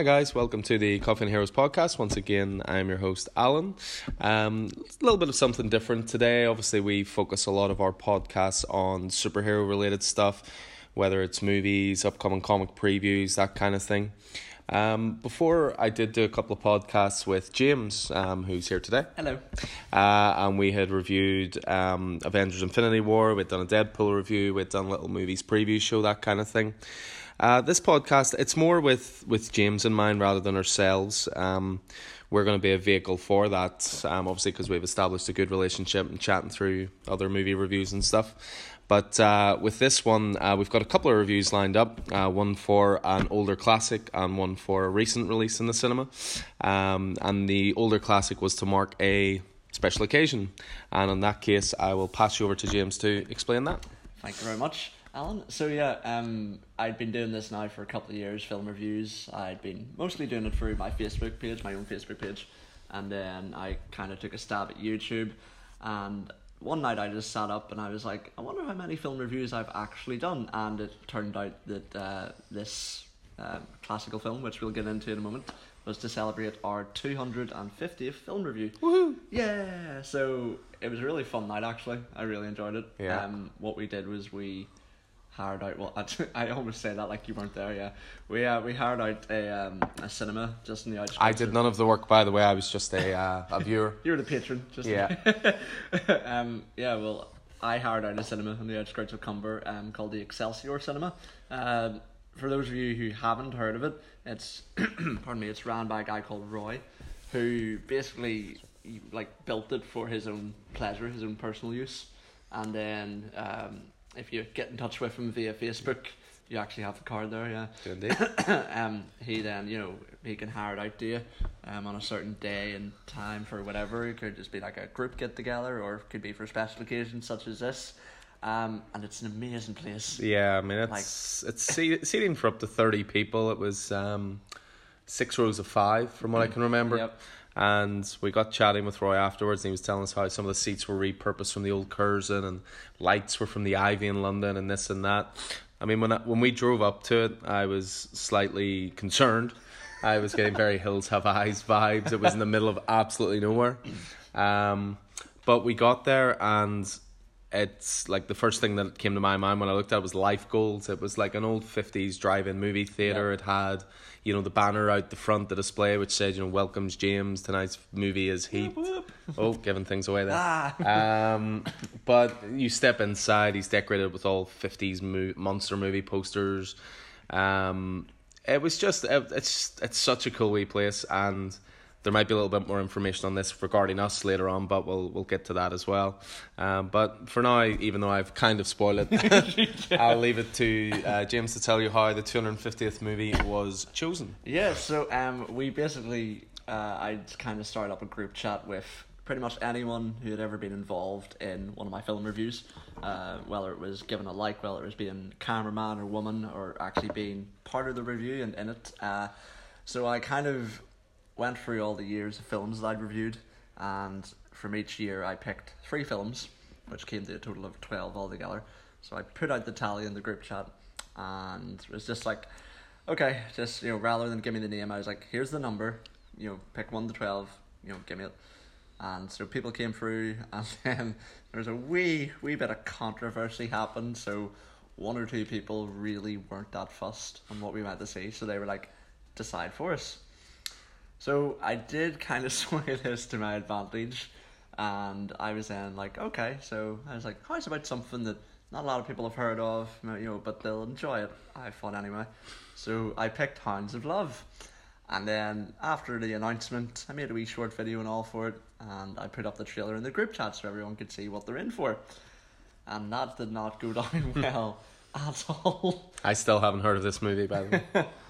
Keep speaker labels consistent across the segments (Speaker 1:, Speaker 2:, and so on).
Speaker 1: Hi guys, welcome to the Coffee and Heroes podcast. Once again, I'm your host Alan. Um, a little bit of something different today. Obviously, we focus a lot of our podcasts on superhero related stuff, whether it's movies, upcoming comic previews, that kind of thing. Um, before I did do a couple of podcasts with James, um, who's here today.
Speaker 2: Hello.
Speaker 1: Uh, and we had reviewed um, Avengers Infinity War, we'd done a Deadpool review, we'd done little movies preview show, that kind of thing. Uh, this podcast, it's more with, with James in mind rather than ourselves. Um, we're going to be a vehicle for that, um, obviously, because we've established a good relationship and chatting through other movie reviews and stuff. But uh, with this one, uh, we've got a couple of reviews lined up uh, one for an older classic and one for a recent release in the cinema. Um, and the older classic was to mark a special occasion. And in that case, I will pass you over to James to explain that.
Speaker 2: Thank you very much, Alan. So yeah, um, I'd been doing this now for a couple of years, film reviews. I'd been mostly doing it through my Facebook page, my own Facebook page, and then I kind of took a stab at YouTube. And one night I just sat up and I was like, I wonder how many film reviews I've actually done. And it turned out that uh, this uh, classical film, which we'll get into in a moment, was to celebrate our 250th film review.
Speaker 1: Woohoo!
Speaker 2: Yeah, so it was a really fun night actually. I really enjoyed it.
Speaker 1: Yeah.
Speaker 2: Um, what we did was we hired out. Well, I, I almost say that like you weren't there. Yeah, we uh, we hired out a um a cinema just in the outskirts.
Speaker 1: I did none of the work, by the way. I was just a, uh, a viewer.
Speaker 2: You were the patron. Just
Speaker 1: Yeah.
Speaker 2: um. Yeah. Well, I hired out a cinema in the outskirts of Cumber, um, called the Excelsior Cinema. Um, for those of you who haven't heard of it, it's pardon me, it's ran by a guy called Roy, who basically he, like built it for his own pleasure, his own personal use, and then um, if you get in touch with him via Facebook, you actually have the card there, yeah
Speaker 1: Indeed.
Speaker 2: um, he then you know he can hire it out to you um, on a certain day and time for whatever. It could just be like a group get together, or it could be for special occasions such as this. Um, and it's an amazing place.
Speaker 1: Yeah, I mean it's it's se- seating for up to thirty people. It was um, six rows of five, from what I can remember.
Speaker 2: Yep.
Speaker 1: And we got chatting with Roy afterwards, and he was telling us how some of the seats were repurposed from the old Curzon, and lights were from the Ivy in London, and this and that. I mean, when I, when we drove up to it, I was slightly concerned. I was getting very Hills Have Eyes vibes. It was in the middle of absolutely nowhere. Um, but we got there, and it's like the first thing that came to my mind when I looked at it was Life Goals. It was like an old 50s drive in movie theatre.
Speaker 2: Yeah.
Speaker 1: It had, you know, the banner out the front, the display, which said, you know, welcomes James. Tonight's movie is Heat. Oh, giving things away there.
Speaker 2: Ah.
Speaker 1: Um, but you step inside, he's decorated with all 50s mo- monster movie posters. Um, it was just, it, it's, it's such a cool wee place, and there might be a little bit more information on this regarding us later on, but we'll we'll get to that as well. Um, but for now, even though I've kind of spoiled it, I'll leave it to uh, James to tell you how the 250th movie was chosen.
Speaker 2: Yeah, so um, we basically, uh, I kind of started up a group chat with pretty much anyone who had ever been involved in one of my film reviews, uh, whether it was given a like, whether it was being cameraman or woman, or actually being part of the review and in it. Uh, so I kind of went through all the years of films that I'd reviewed, and from each year I picked three films, which came to a total of 12 altogether. So I put out the tally in the group chat, and it was just like, okay, just, you know, rather than give me the name, I was like, here's the number, you know, pick 1 to 12, you know, give me it. And so people came through, and then there was a wee, wee bit of controversy happened. So one or two people really weren't that fussed on what we went to see, so they were like, decide for us. So I did kind of sway this to my advantage, and I was then like, okay, so I was like, oh, it's about something that not a lot of people have heard of, you know, but they'll enjoy it. I thought anyway. So I picked Hounds of Love, and then after the announcement, I made a wee short video and all for it, and I put up the trailer in the group chat so everyone could see what they're in for, and that did not go down well at all.
Speaker 1: I still haven't heard of this movie, by the way.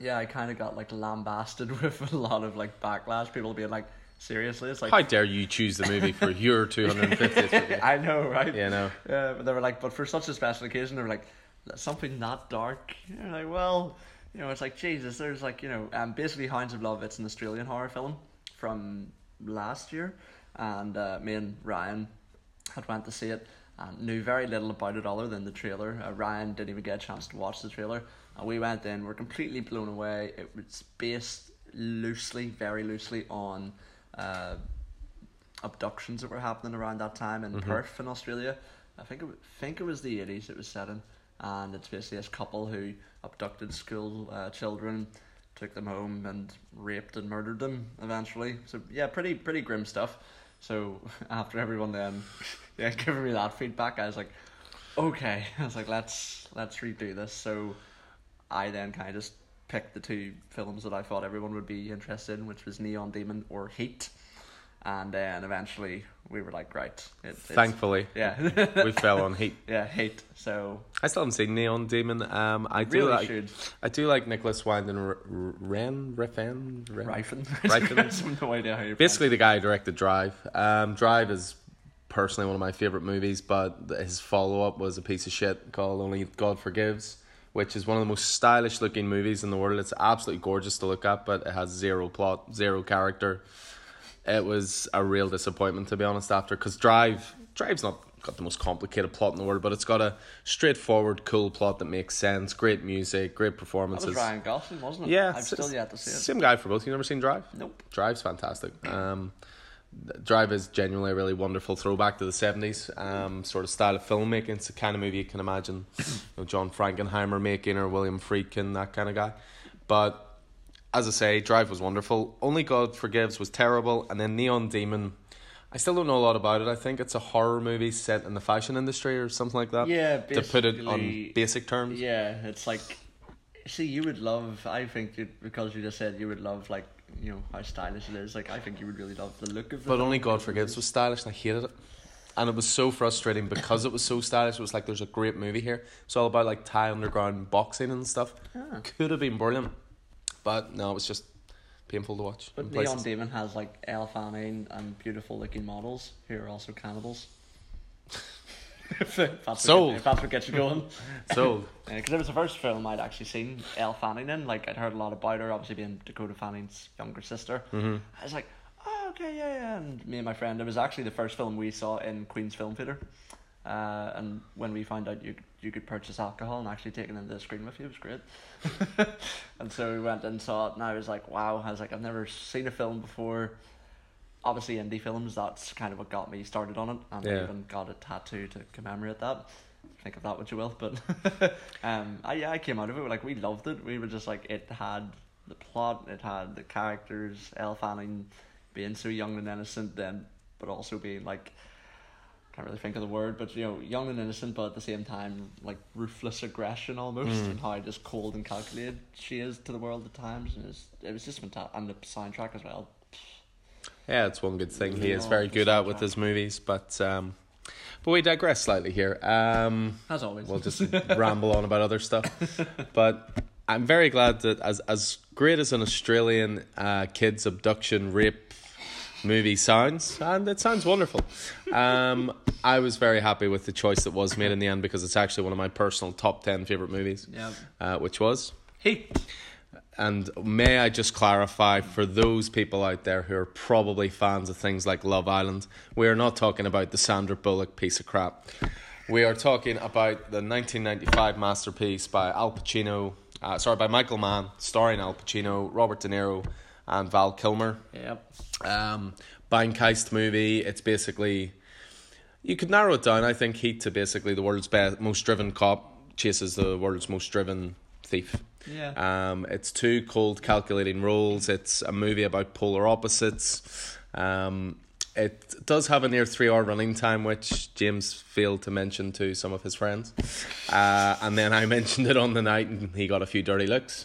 Speaker 2: Yeah, I kind of got like lambasted with a lot of like backlash. People being like, seriously, it's like
Speaker 1: How dare you choose the movie for your 250th movie?
Speaker 2: I know, right?
Speaker 1: You know.
Speaker 2: Yeah, but they were like, but for such a special occasion, they were like, something not dark. You're like, well, you know, it's like Jesus. There's like, you know, um, basically Hounds of Love. It's an Australian horror film from last year, and uh, me and Ryan had went to see it, and knew very little about it other than the trailer. Uh, Ryan didn't even get a chance to watch the trailer, and we went in. We're completely blown away. It was based loosely, very loosely, on uh, abductions that were happening around that time in Perth in Australia. I think it, think it was the eighties. It was set in, and it's basically this couple who abducted school uh, children, took them home, and raped and murdered them eventually. So yeah, pretty pretty grim stuff. So after everyone then, yeah, giving me that feedback, I was like, okay. I was like, let's let's redo this. So I then kind of just picked the two films that I thought everyone would be interested in, which was Neon Demon or Heat. And then eventually we were like, right. It,
Speaker 1: Thankfully,
Speaker 2: Yeah.
Speaker 1: we fell on Heat.
Speaker 2: yeah, Heat. So
Speaker 1: I still haven't seen Neon Demon. Um, I do
Speaker 2: really
Speaker 1: like.
Speaker 2: should.
Speaker 1: I do like Nicolas Winding R- R- Ren. Ren?
Speaker 2: Rifen.
Speaker 1: Rifen.
Speaker 2: I have no idea how you
Speaker 1: Basically, the guy who directed Drive. Um, Drive is personally one of my favorite movies, but his follow up was a piece of shit called Only God Forgives, which is one of the most stylish looking movies in the world. It's absolutely gorgeous to look at, but it has zero plot, zero character. It was a real disappointment to be honest. After because Drive, Drive's not got the most complicated plot in the world, but it's got a straightforward, cool plot that makes sense. Great music, great
Speaker 2: That
Speaker 1: performances.
Speaker 2: was Ryan Gosling, wasn't it?
Speaker 1: Yeah,
Speaker 2: I've still yet to see it.
Speaker 1: Same guy for both. You never seen Drive?
Speaker 2: Nope.
Speaker 1: Drive's fantastic. Um, Drive is genuinely a really wonderful throwback to the seventies um, sort of style of filmmaking. It's the kind of movie you can imagine you know, John Frankenheimer making or William Friedkin, that kind of guy. But as I say, Drive was wonderful. Only God Forgives was terrible, and then Neon Demon. I still don't know a lot about it. I think it's a horror movie set in the fashion industry or something like that.
Speaker 2: Yeah,
Speaker 1: to put it on basic terms.
Speaker 2: Yeah, it's like, see, you would love. I think because you just said you would love like you know how stylish it is. Like I think you would really love the look of it.
Speaker 1: But only God Forgives was stylish, and I hated it. And it was so frustrating because it was so stylish. It was like there's a great movie here. It's all about like Thai underground boxing and stuff.
Speaker 2: Ah.
Speaker 1: Could have been brilliant, but no, it was just painful to watch.
Speaker 2: But Neon
Speaker 1: places.
Speaker 2: Has like Elle Fanning and beautiful looking models who are also cannibals. if, that's
Speaker 1: Sold.
Speaker 2: That's gets you going.
Speaker 1: So
Speaker 2: Because it was the first film I'd actually seen Elle Fanning in. Like I'd heard a lot about her, obviously being Dakota Fanning's younger sister.
Speaker 1: Mm-hmm.
Speaker 2: I was like, oh okay, yeah, yeah. And me and my friend, it was actually the first film we saw in Queen's Film Theatre. Uh, and when we found out you you could purchase alcohol and actually take it into the screen with you, it was great. and so we went and saw it, and I was like, wow. I was like, I've never seen a film before. Obviously, indie films. That's kind of what got me started on it, and I even got a tattoo to commemorate that. Think of that what you will, but um, I yeah, I came out of it like we loved it. We were just like it had the plot, it had the characters, Elle Fanning being so young and innocent, then but also being like can't really think of the word, but you know, young and innocent, but at the same time, like ruthless aggression almost, and how just cold and calculated she is to the world at times, and it's, it was just fantastic, and the soundtrack as well.
Speaker 1: Yeah, it's one good thing he is very good at with his movies. But um, but we digress slightly here. Um,
Speaker 2: As always,
Speaker 1: we'll just ramble on about other stuff. But I'm very glad that as as great as an Australian uh, kids abduction rape movie sounds, and it sounds wonderful. Um, I was very happy with the choice that was made in the end because it's actually one of my personal top ten favorite movies,
Speaker 2: yeah.
Speaker 1: uh, which was.
Speaker 2: Heat.
Speaker 1: And may I just clarify for those people out there who are probably fans of things like Love Island, we are not talking about the Sandra Bullock piece of crap. We are talking about the 1995 masterpiece by Al Pacino, uh, sorry, by Michael Mann, starring Al Pacino, Robert De Niro, and Val Kilmer.
Speaker 2: Yep.
Speaker 1: Um, Bankeist movie. It's basically you could narrow it down. I think Heat to basically the world's best, most driven cop chases the world's most driven thief.
Speaker 2: Yeah.
Speaker 1: Um, it's two cold, calculating Rules. It's a movie about polar opposites. Um, it does have a near three hour running time, which James failed to mention to some of his friends. Uh, and then I mentioned it on the night, and he got a few dirty looks.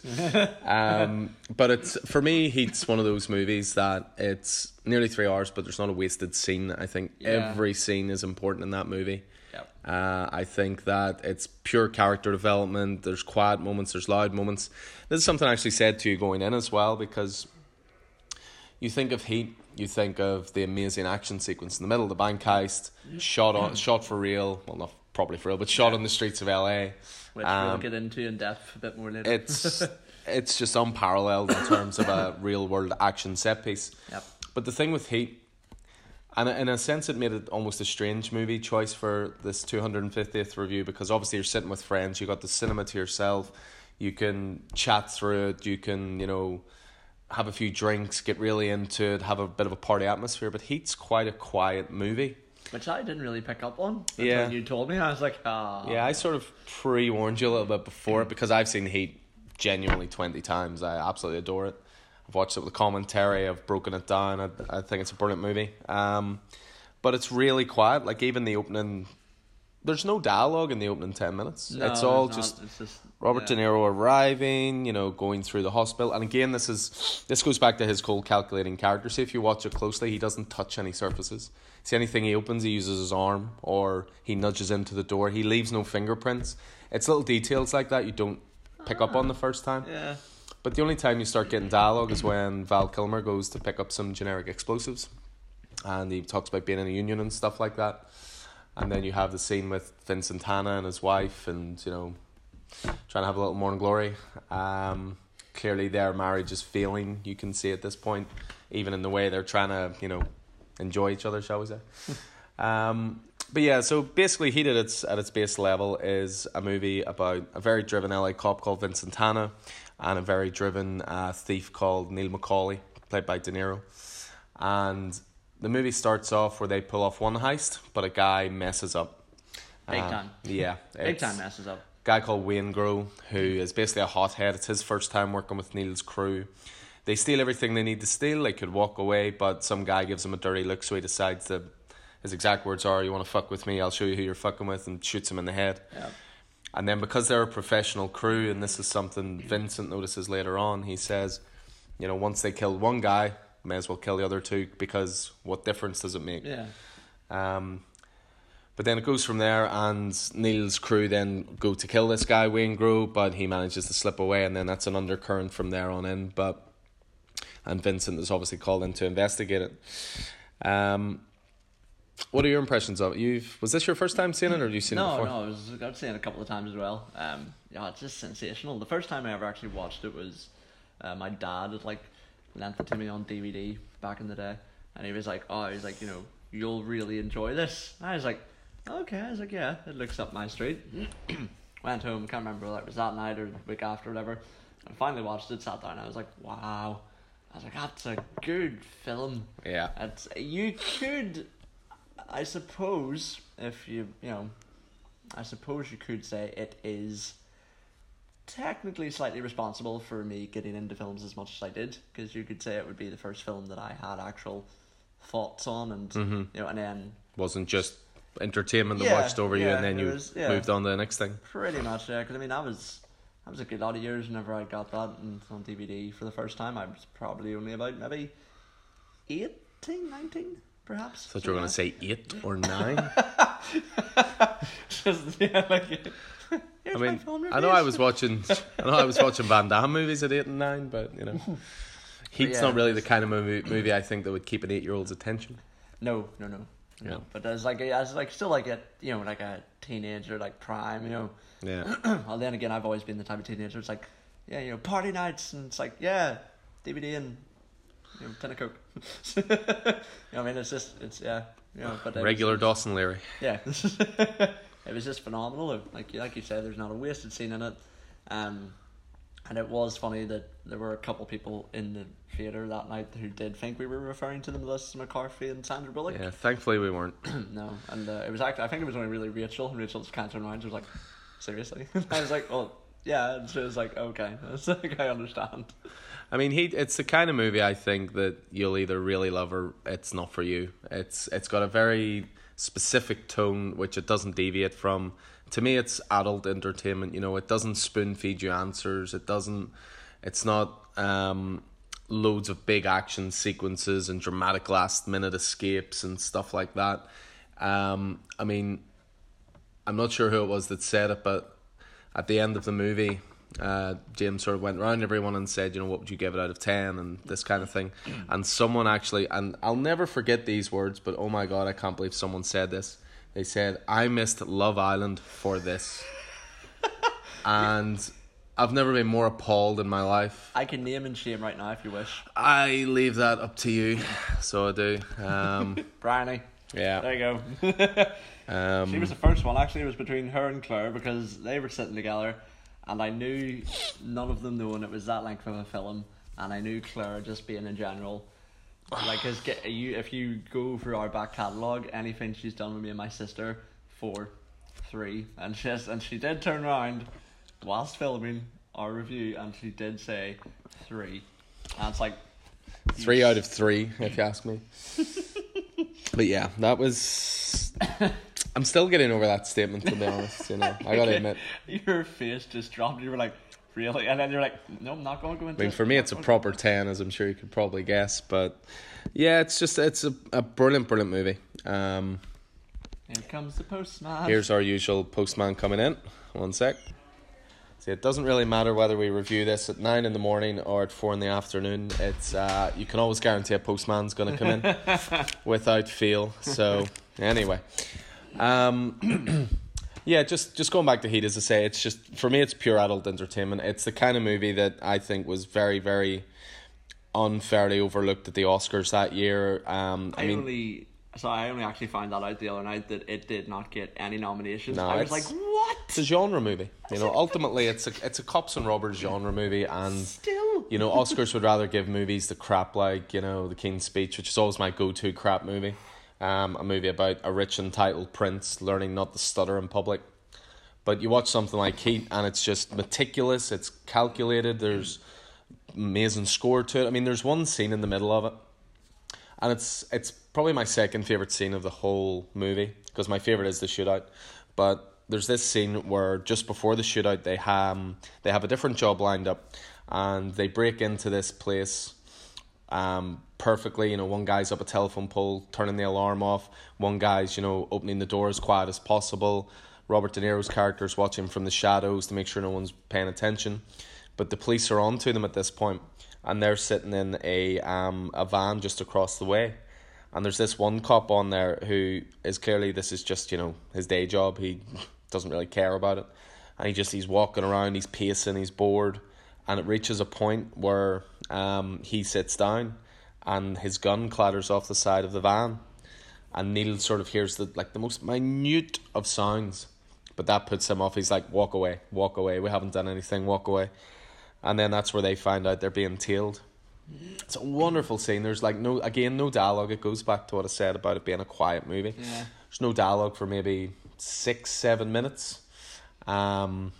Speaker 1: Um, but it's for me, it's one of those movies that it's nearly three hours, but there's not a wasted scene. I think
Speaker 2: Yeah.
Speaker 1: every scene is important in that movie. Uh, I think that it's pure character development. There's quiet moments, there's loud moments. This is something I actually said to you going in as well because you think of Heat, you think of the amazing action sequence in the middle, the bank heist, shot on, shot for real. Well, not probably for real, but shot on the streets of LA.
Speaker 2: Which we'll
Speaker 1: Um,
Speaker 2: get into in depth a bit more later.
Speaker 1: It's it's just unparalleled in terms of a real world action set piece.
Speaker 2: Yep.
Speaker 1: But the thing with Heat, And in a sense, it made it almost a strange movie choice for this 250th review because obviously you're sitting with friends, you got the cinema to yourself, you can chat through it, you can, you know, have a few drinks, get really into it, have a bit of a party atmosphere. But Heat's quite a quiet movie.
Speaker 2: Which I didn't really pick up on until
Speaker 1: Yeah.
Speaker 2: you told me. I was like, ah.
Speaker 1: Yeah, I sort of pre warned you a little bit before it because I've seen Heat genuinely 20 times. I absolutely adore it. I've watched it with commentary, I've broken it down. I, I think it's a brilliant movie. Um, but it's really quiet. Like, even the opening, there's no dialogue in the opening 10 minutes.
Speaker 2: No,
Speaker 1: it's all
Speaker 2: not.
Speaker 1: just
Speaker 2: It's just
Speaker 1: Robert
Speaker 2: yeah.
Speaker 1: De Niro arriving, you know, going through the hospital. And again, this is this goes back to his cold calculating character. See if you watch it closely, he doesn't touch any surfaces. See anything he opens, he uses his arm or he nudges into the door. He leaves no fingerprints. It's little details like that you don't pick up on the first time.
Speaker 2: Yeah.
Speaker 1: But the only time you start getting dialogue is when Val Kilmer goes to pick up some generic explosives. And he talks about being in a union and stuff like that. And then you have the scene with Vincent Hanna and his wife and, you know, trying to have a little morning glory. Um, clearly their marriage is failing, you can see at this point, even in the way they're trying to, you know, enjoy each other, shall we say. um, but yeah, so basically, Heat at its at its base level is a movie about a very driven LA cop called Vincent Hanna and a very driven uh, thief called Neil McCauley, played by De Niro. And the movie starts off where they pull off one heist, but a guy messes up.
Speaker 2: Big
Speaker 1: Um,
Speaker 2: time.
Speaker 1: Yeah,
Speaker 2: Big time messes up.
Speaker 1: guy called Waingro, who is basically a hothead. It's his first time working with Neil's crew. They steal everything they need to steal. They could walk away, but some guy gives him a dirty look, so he decides to. His exact words are, "You want to fuck with me? I'll show you who you're fucking with," and shoots him in the head.
Speaker 2: Yeah.
Speaker 1: And then because they're a professional crew, and this is something Vincent notices later on, he says, "You know, once they kill one guy, may as well kill the other two because what difference does it make?"
Speaker 2: Yeah.
Speaker 1: Um, but then it goes from there, and Neil's crew then go to kill this guy, Waingro, but he manages to slip away, and then that's an undercurrent from there on in. But and Vincent is obviously called in to investigate it. Um, what are your impressions of it? You've was this your first time seeing it, or have you seen it before?
Speaker 2: no, I was I've seen it a couple of times as well. Um, yeah, it's just sensational. The first time I ever actually watched it was uh, my dad had like lent it to me on DVD back in the day, and he was like, "Oh, he's like, you know, you'll really enjoy this." And I was like, "Okay," I was like, "Yeah, it looks up my street." Went home, can't remember whether it was that night or the week after, or whatever. I finally watched it, sat down, and I was like, "Wow." I was like, "That's a good film."
Speaker 1: Yeah,
Speaker 2: It's, you could, I suppose, if you, you know, I suppose you could say it is technically slightly responsible for me getting into films as much as I did, because you could say it would be the first film that I had actual thoughts on, and
Speaker 1: Mhm.
Speaker 2: you know, and then
Speaker 1: wasn't just entertainment that
Speaker 2: Yeah,
Speaker 1: washed over you, and then you
Speaker 2: was- yeah.
Speaker 1: moved on to the next thing.
Speaker 2: pretty much yeah, because I mean that was that was a good lot of years whenever I got that and on DVD for the first time. I was probably only about maybe 18, 19, perhaps.
Speaker 1: I thought you were going to say eight or nine.
Speaker 2: Just, yeah, like,
Speaker 1: I mean, I know I was watching, I know I was watching Van Damme movies at eight and nine, but you know, Heat's
Speaker 2: yeah,
Speaker 1: not really the kind of movie movie I think that would keep an eight year old's attention.
Speaker 2: No, no, no, no.
Speaker 1: Yeah.
Speaker 2: But as like as like still like a you know like a teenager like prime you know.
Speaker 1: Yeah,
Speaker 2: well then again I've always been the type of teenager. It's like yeah you know party nights and it's like yeah DVD and you know tin of coke. you know what I mean it's just it's yeah you know but it was-
Speaker 1: regular Dawson Leery.
Speaker 2: yeah, it was just phenomenal. Like like you said, there's not a wasted scene in it, um, and it was funny that there were a couple people in the theater that night who did think we were referring to them as McCarthy and Sandra Bullock.
Speaker 1: Yeah, thankfully we weren't.
Speaker 2: no, and uh, it was actually I think it was only really Rachel, and Rachel just kind of turned around. She was like, "Seriously?" I was like, "Well, yeah." And she was like, "Okay, it's like I understand."
Speaker 1: I mean, he it's the kind of movie I think that you'll either really love or it's not for you. It's it's got a very specific tone which it doesn't deviate from. To me, it's adult entertainment. You know, it doesn't spoon feed you answers. It doesn't. It's not um, loads of big action sequences and dramatic last minute escapes and stuff like that. Um, I mean, I'm not sure who it was that said it, but at the end of the movie, uh, James sort of went around everyone and said, you know, what would you give it out of 10 and this kind of thing. And someone actually, and I'll never forget these words, but oh my God, I can't believe someone said this. They said, I missed Love Island for this. and I've never been more appalled in my life.
Speaker 2: I can name and shame right now if you wish.
Speaker 1: I leave that up to you, so I do. Um,
Speaker 2: Bryony.
Speaker 1: yeah.
Speaker 2: There you go.
Speaker 1: Um,
Speaker 2: she was the first one. Actually, it was between her and Claire because they were sitting together, and I knew none of them knowing it was that length of a film, and I knew Clara just being in general. Like, cause get you if you go through our back catalogue, anything she's done with me and my sister, four, three, and she has, and she did turn around whilst filming our review, and she did say three, and it's like
Speaker 1: three out of three, if you ask me. but yeah, that was. I'm still getting over that statement, to be honest. You know, I gotta admit.
Speaker 2: your face just dropped. You were like, really, and then you're like, no, I'm not going to go into.
Speaker 1: I mean, for me, it's a proper ten, as I'm sure you could probably guess. But yeah, it's just it's a, a brilliant, brilliant movie. Um,
Speaker 2: Here comes the postman.
Speaker 1: here's our usual postman coming in. One sec. See, it doesn't really matter whether we review this at nine in the morning or at four in the afternoon. It's uh, you can always guarantee a postman's going to come in without fail. So anyway, um, yeah, just just going back to Heat, as I say, it's just for me, it's pure adult entertainment. It's the kind of movie that I think was very, very unfairly overlooked at the Oscars that year. Um, I
Speaker 2: I
Speaker 1: mean,
Speaker 2: only. So I only actually found that out the other night that it did not get any nominations.
Speaker 1: No,
Speaker 2: I was like, what?
Speaker 1: it's a genre movie. You know, ultimately, it's a it's a cops and robbers genre movie, and
Speaker 2: Still.
Speaker 1: you know, Oscars would rather give movies the crap like you know the King's Speech, which is always my go-to crap movie. Um, a movie about a rich entitled prince learning not to stutter in public. But you watch something like Heat, and it's just meticulous. It's calculated. There's amazing score to it. I mean, there's one scene in the middle of it, and it's it's probably my second favorite scene of the whole movie because my favorite is the shootout. But there's this scene where just before the shootout, they have they have a different job lined up, and they break into this place um, perfectly. You know, one guy's up a telephone pole turning the alarm off. One guy's you know opening the door as quiet as possible. Robert De Niro's character's watching from the shadows to make sure no one's paying attention. But the police are on to them at this point, and they're sitting in a um a van just across the way. And there's this one cop on there who is clearly this is just you know his day job. He doesn't really care about it, and he just he's walking around, he's pacing, he's bored, and it reaches a point where um he sits down, and his gun clatters off the side of the van, and Neil sort of hears the like the most minute of sounds, but that puts him off. He's like, "Walk away, walk away. We haven't done anything. Walk away." And then that's where they find out they're being tailed. It's a wonderful scene. There's like no again no dialogue. It goes back to what I said about it being a quiet movie.
Speaker 2: Yeah.
Speaker 1: There's no dialogue for maybe six, seven minutes. Um,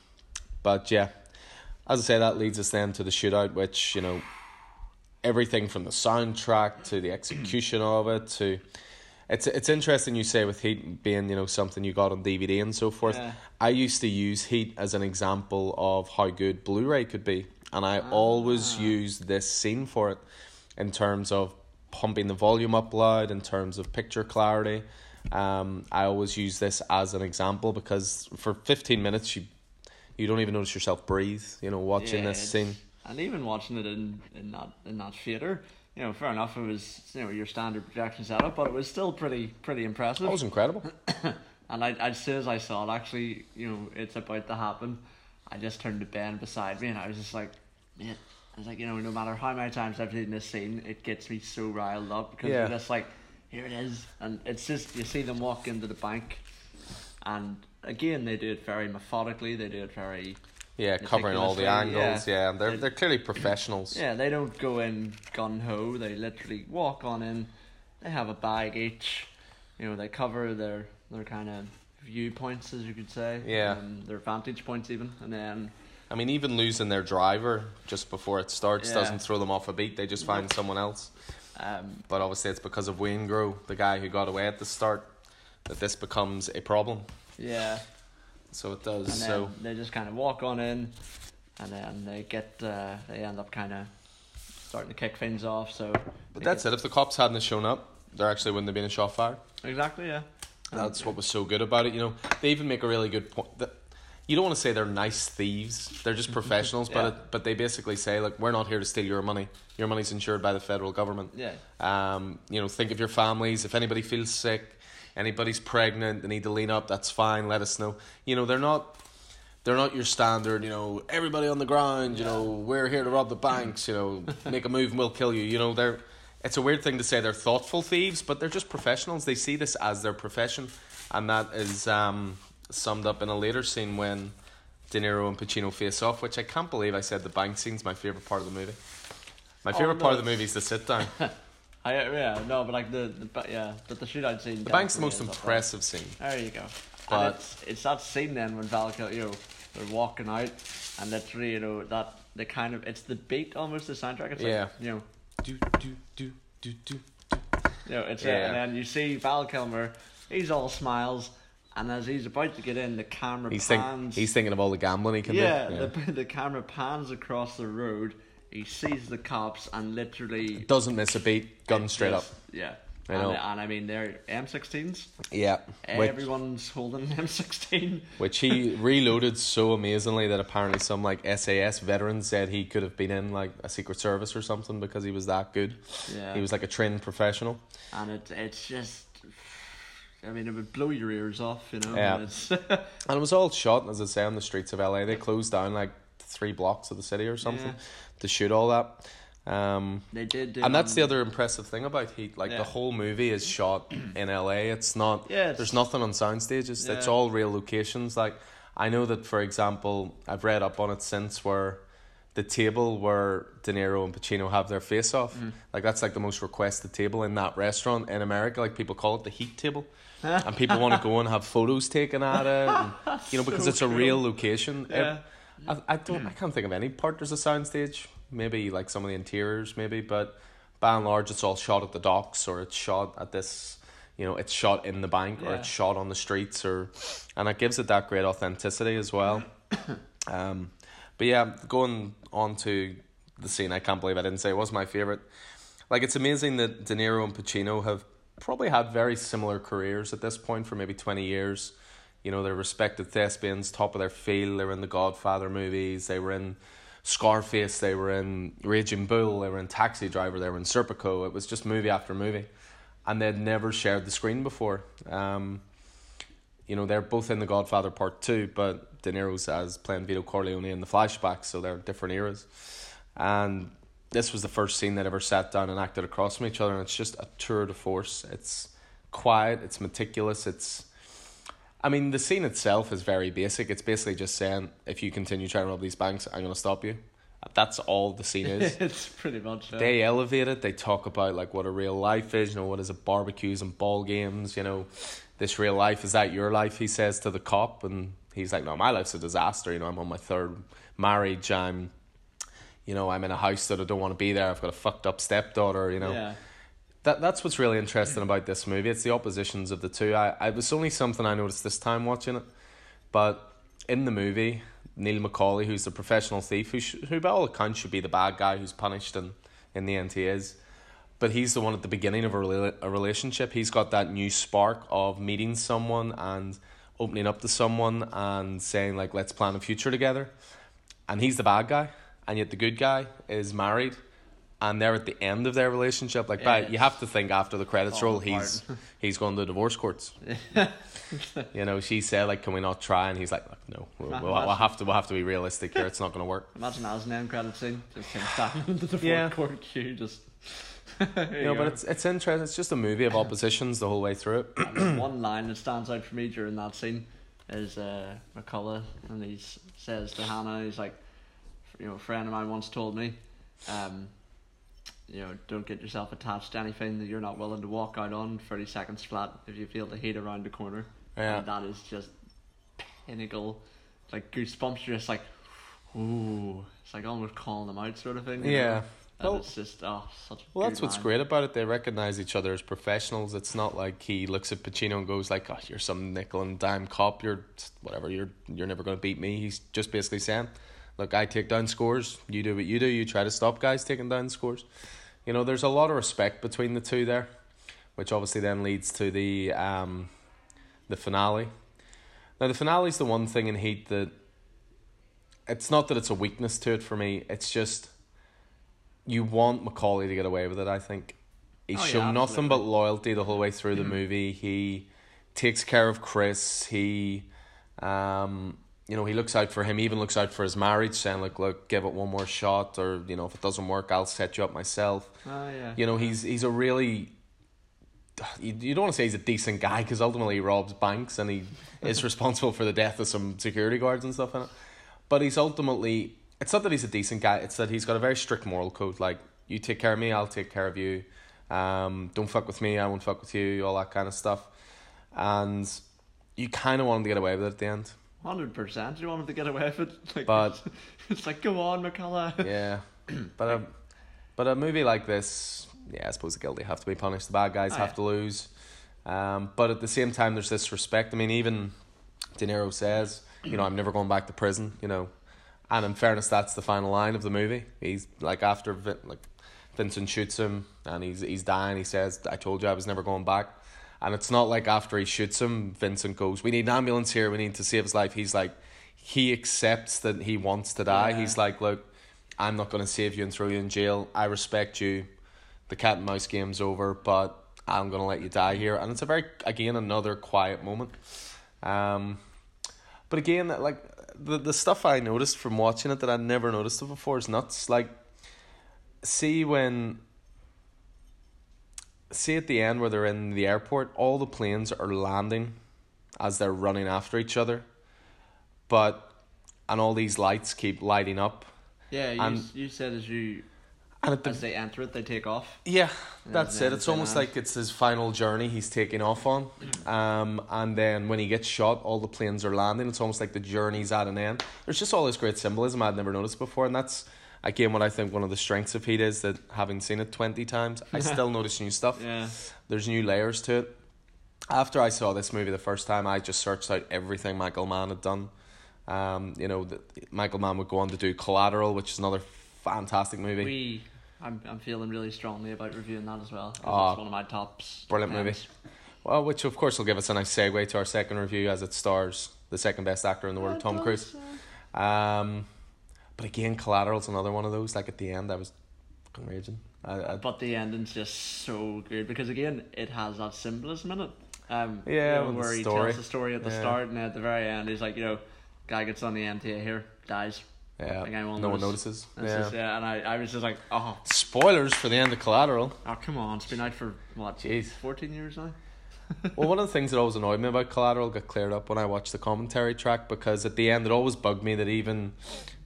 Speaker 1: but yeah, as I say, that leads us then to the shootout, which you know, everything from the soundtrack to the execution of it to. It's it's interesting you say with Heat being you know something you got on DVD and so forth.
Speaker 2: Yeah.
Speaker 1: I used to use Heat as an example of how good Blu-ray could be, and I always use this scene for it, in terms of pumping the volume up loud, in terms of picture clarity. Um, I always use this as an example because for fifteen minutes you, you don't even notice yourself breathe. You know, watching
Speaker 2: Yeah,
Speaker 1: this scene.
Speaker 2: And even watching it in, in that in that theater, you know, fair enough. It was you know your standard projection setup, but it was still pretty pretty impressive.
Speaker 1: It was incredible.
Speaker 2: And I, as soon as I saw it, actually, you know, it's about to happen, I just turned to Ben beside me and I was just like, mate, I was like, you know, no matter how many times I've seen this scene, it gets me so riled up because
Speaker 1: Yeah.
Speaker 2: just like, here it is. And it's just, you see them walk into the bank and again, they do it very methodically, they do it very,
Speaker 1: Yeah, covering all the angles.
Speaker 2: yeah.
Speaker 1: Yeah, they're they're clearly professionals.
Speaker 2: yeah, they don't go in gun ho, they literally walk on in, they have a bag each, you know, they cover their, their kind of viewpoints, as you could say.
Speaker 1: Yeah.
Speaker 2: Um, their vantage points, even. And then,
Speaker 1: I mean, even losing their driver just before it starts
Speaker 2: Yeah.
Speaker 1: doesn't throw them off a beat. They just find someone else.
Speaker 2: um,
Speaker 1: But obviously, it's because of Waingro, the guy who got away at the start, that this becomes a problem.
Speaker 2: yeah.
Speaker 1: So it does.
Speaker 2: And
Speaker 1: so
Speaker 2: they just kind of walk on in, and then they get, uh, they end up kind of starting to kick things off. So,
Speaker 1: but that's it. If the cops hadn't shown up, there actually wouldn't have been a shot fired.
Speaker 2: Exactly, yeah.
Speaker 1: That's what was so good about it. You know, they even make a really good point that you don't want to say they're nice thieves. They're just professionals,
Speaker 2: Yeah.
Speaker 1: but it, but they basically say like we're not here to steal your money. Your money's insured by the federal government.
Speaker 2: Yeah.
Speaker 1: Um, you know, think of your families. If anybody feels sick, anybody's pregnant, they need to lean up. That's fine. Let us know. You know, they're not. they're not your standard, you know, everybody on the ground, you know, we're here to rob the banks, you know, make a move and we'll kill you. You know, they're it's a weird thing to say they're thoughtful thieves, but they're just professionals. They see this as their profession, and that is um, summed up in a later scene when De Niro and Pacino face off, which I can't believe I said the bank scene's my favorite part of the movie. My
Speaker 2: Oh,
Speaker 1: favorite
Speaker 2: no,
Speaker 1: part of the movie is the sit down.
Speaker 2: I, yeah, no, but like the, the ba- yeah, but the shootout scene.
Speaker 1: The bank's the most
Speaker 2: is up there.
Speaker 1: impressive scene.
Speaker 2: There you go.
Speaker 1: But-
Speaker 2: and it's, it's that scene then when Val, Kil- you know, they're walking out, and literally, you know, that the kind of it's the beat almost the soundtrack. It's
Speaker 1: Yeah.
Speaker 2: like, you know,
Speaker 1: Do do do do do.
Speaker 2: you know, it's
Speaker 1: Yeah.
Speaker 2: yeah. and then you see Val Kilmer, he's all smiles, and as he's about to get in, the camera
Speaker 1: He's think,
Speaker 2: pans.
Speaker 1: he's thinking of all the gambling he can
Speaker 2: yeah,
Speaker 1: do.
Speaker 2: The, the camera pans across the road. He sees the cops and literally
Speaker 1: Doesn't miss a beat, gun straight up.
Speaker 2: Yeah.
Speaker 1: I
Speaker 2: and,
Speaker 1: know.
Speaker 2: and I mean, they're M16s.
Speaker 1: Yeah, which,
Speaker 2: Everyone's holding an M16.
Speaker 1: which he reloaded so amazingly that apparently some like SAS veteran said he could have been in like a Secret Service or something because he was that good.
Speaker 2: Yeah.
Speaker 1: He was like a trained professional.
Speaker 2: and it it's just I mean it would blow your ears off, you know.
Speaker 1: Yeah.
Speaker 2: and It's,
Speaker 1: And it was all shot, as I say, on the streets of LA. They closed down like three blocks of the city or something
Speaker 2: Yeah.
Speaker 1: To shoot all that. Um,
Speaker 2: they did.
Speaker 1: and that's the other impressive thing about Heat. Like
Speaker 2: Yeah.
Speaker 1: the whole movie is shot in LA. It's not.
Speaker 2: Yeah, it's-
Speaker 1: there's nothing on sound stages.
Speaker 2: Yeah.
Speaker 1: It's all real locations. Like I know that, for example, I've read up on it since where the table where De Niro and Pacino have their face off.
Speaker 2: Mm-hmm.
Speaker 1: Like that's like the most requested table in that restaurant in America. Like people call it the Heat table. and people want to go and have photos taken at it, and, you know, because
Speaker 2: So
Speaker 1: it's a real location.
Speaker 2: Yeah.
Speaker 1: I, I don't. I can't think of any part there's a soundstage. Maybe like some of the interiors, maybe, but by and large, it's all shot at the docks or it's shot at this. You know, it's shot in the bank or it's shot on the streets, or, and it gives it that great authenticity as well. um, but yeah, going on to the scene, I can't believe I didn't say it was my favorite. Like it's amazing that De Niro and Pacino have probably had very similar careers at this point for maybe twenty years. You know, they're respected thespians, top of their field. They were in the Godfather movies. They were in Scarface. They were in Raging Bull. They were in Taxi Driver. They were in Serpico. It was just movie after movie, and they'd never shared the screen before. Um, you know, they're both in the Godfather Part Two, but De Niro's as playing Vito Corleone in the flashbacks, so they're different eras. And this was the first scene that ever sat down and acted across from each other, and it's just a tour de force. It's quiet, it's meticulous, it's. I mean, the scene itself is very basic. It's basically just saying, if you continue trying to rob these banks, I'm going to stop you. That's all the scene is.
Speaker 2: it's pretty much.
Speaker 1: They elevate it. They talk about like what a real life is. You know, what is it? Barbecues and ball games. You know, this real life is that your life? He says to the cop, and he's like, "No, my life's a disaster. You know, I'm on my third marriage. I'm, you know, I'm in a house that I don't want to be there. I've got a fucked up stepdaughter. You know,
Speaker 2: yeah.
Speaker 1: That that's what's really interesting about this movie. It's the oppositions of the two. I, it was only something I noticed this time watching it, but in the movie, Neil McCauley, who's the professional thief, who sh- who by all accounts should be the bad guy who's punished, and in the end he is. But he's the one at the beginning of a, rela- a relationship. He's got that new spark of meeting someone and opening up to someone and saying like, "Let's plan a future together." And he's the bad guy, and yet the good guy is married, and they're at the end of their relationship. Like,
Speaker 2: Yeah,
Speaker 1: by, you have to think after the credits
Speaker 2: Fall
Speaker 1: roll, he's
Speaker 2: apart.
Speaker 1: he's going to divorce courts. you know, she said like, "Can we not try?" And he's like, "Look, "No, we'll, we'll, we'll have to. We'll have to be realistic here. It's not going to work."
Speaker 2: Imagine that as an end credit scene. Just him standing into the
Speaker 1: Yeah.
Speaker 2: front court queue, just.
Speaker 1: You know, but it's it's interesting. It's just a movie of oppositions the whole way through it.
Speaker 2: One line that stands out for me during that scene is uh, McCullough, and he says to Hanna, he's like, you know, a friend of mine once told me, um, you know, don't get yourself attached to anything that you're not willing to walk out on 30 seconds flat if you feel the heat around the corner.
Speaker 1: Yeah.
Speaker 2: And that is just pinnacle, like goosebumps. You're just like, ooh, it's like almost calling them out, sort of thing.
Speaker 1: Yeah.
Speaker 2: know? And
Speaker 1: Well-
Speaker 2: it's just, oh, such a
Speaker 1: Well, that's what's
Speaker 2: line.
Speaker 1: great about it. They recognize each other as professionals. It's not like he looks at Pacino and goes like, "Oh, you're some nickel and dime cop. You're whatever. You're you're never going to beat me." He's just basically saying, "Look, I take down scores. You do what you do. You try to stop guys taking down scores." You know, there's a lot of respect between the two there, which obviously then leads to the um, the finale. Now, the finale is the one thing in Heat that it's not that it's a weakness to it for me. It's just you want McCauley to get away with it. I think he's
Speaker 2: Oh, yeah,
Speaker 1: shown nothing but loyalty the whole way through the movie. He takes care of Chris. He, um, you know, he looks out for him. Even looks out for his marriage, saying like, "Look, give it one more shot, or you know, if it doesn't work, I'll set you up myself."
Speaker 2: Oh yeah.
Speaker 1: You know, he's he's a really. You, you don't want to say he's a decent guy because ultimately he robs banks and he is responsible for the death of some security guards and stuff in it. But he's ultimately it's not that he's a decent guy; it's that he's got a very strict moral code. Like you take care of me, I'll take care of you. Um, don't fuck with me, I won't fuck with you. All that kind of stuff, and you kind of want him to get away with it at the end.
Speaker 2: Hundred percent. You want him to get away with it, like,
Speaker 1: But-
Speaker 2: it's like, go on, McCullough.
Speaker 1: Yeah, but a but a movie like this, yeah, I suppose the guilty have to be punished. The bad guys
Speaker 2: Oh,
Speaker 1: have
Speaker 2: yeah.
Speaker 1: to lose. Um, but at the same time, there's this respect. I mean, even De Niro says, you know, I'm never going back to prison. You know, and in fairness, that's the final line of the movie. He's like after Vin, like Vincent shoots him and he's he's dying. He says, "I told you I was never going back." And it's not like after he shoots him, Vincent goes, "We need an ambulance here. We need to save his life." He's like, he accepts that he wants to die.
Speaker 2: Yeah.
Speaker 1: He's like, "Look, I'm not going to save you and throw you in jail. I respect you. The cat and mouse game's over, but I'm going to let you die here." And it's a very again another quiet moment. Um, but again, like the the stuff I noticed from watching it that I never noticed it before is nuts. Like, see when. See at the end where they're in the airport, all the planes are landing as they're running after each other, but and all these lights keep lighting up,
Speaker 2: Yeah, you,
Speaker 1: And-
Speaker 2: you said as you
Speaker 1: and at the
Speaker 2: as they enter it, they take off.
Speaker 1: Yeah, that's it. It's almost
Speaker 2: land.
Speaker 1: like it's his final journey he's taking off on. Um, and then when he gets shot, all the planes are landing. It's almost like the journey's at an end. There's just all this great symbolism I'd never noticed before, and that's again what I think one of the strengths of Heat is that having seen it twenty times, I still notice new stuff.
Speaker 2: Yeah.
Speaker 1: There's new layers to it. After I saw this movie the first time, I just searched out everything Michael Mann had done. Um, you know, the, Michael Mann would go on to do Collateral, which is another fantastic movie.
Speaker 2: We, I'm, I'm feeling really strongly about reviewing that as well.
Speaker 1: Ah,
Speaker 2: it's one of my tops.
Speaker 1: brilliant movie. Well, which of course will give us a nice segue to our second review as it stars the second best actor in the world, Tom Cruise. Um, but again, Collateral's another one of those. Like at the end, I was fucking raging. I, I,
Speaker 2: But the ending's just so good because again, it has that symbolism in it. Um,
Speaker 1: Yeah,
Speaker 2: you know, where he
Speaker 1: story.
Speaker 2: tells the story at the
Speaker 1: Yeah.
Speaker 2: start and at the very end, he's like, you know, guy gets on the MTA here, dies.
Speaker 1: yeah,
Speaker 2: Like,
Speaker 1: no one notices. Yeah.
Speaker 2: just, yeah, and I, I was just like, oh,
Speaker 1: Spoilers for the end of Collateral.
Speaker 2: oh, come on, it's been out for what,
Speaker 1: Jeez.
Speaker 2: fourteen years now.
Speaker 1: well, one of the things that always annoyed me about Collateral got cleared up when I watched the commentary track because at the end it always bugged me that even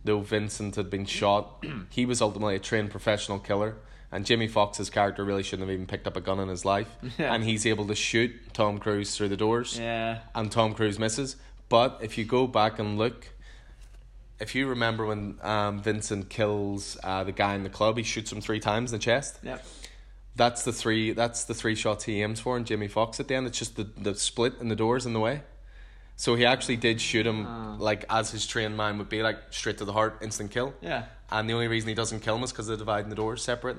Speaker 1: though Vincent had been shot, he was ultimately a trained professional killer. And Jimmy Foxx's character really shouldn't have even picked up a gun in his life.
Speaker 2: Yeah.
Speaker 1: And he's able to shoot Tom Cruise through the doors.
Speaker 2: Yeah,
Speaker 1: and Tom Cruise misses. But if you go back and look, if you remember when um, Vincent kills uh, the guy in the club, he shoots him three times in the chest.
Speaker 2: yep.
Speaker 1: That's the three. That's the three shots he aims for, and Jimmy Foxx at the end. It's just the the split in the doors in the way. So he actually did shoot him
Speaker 2: Ah.
Speaker 1: like as his trained mind would be, like straight to the heart, instant kill.
Speaker 2: Yeah.
Speaker 1: And the only reason he doesn't kill him is because they're dividing the doors separate.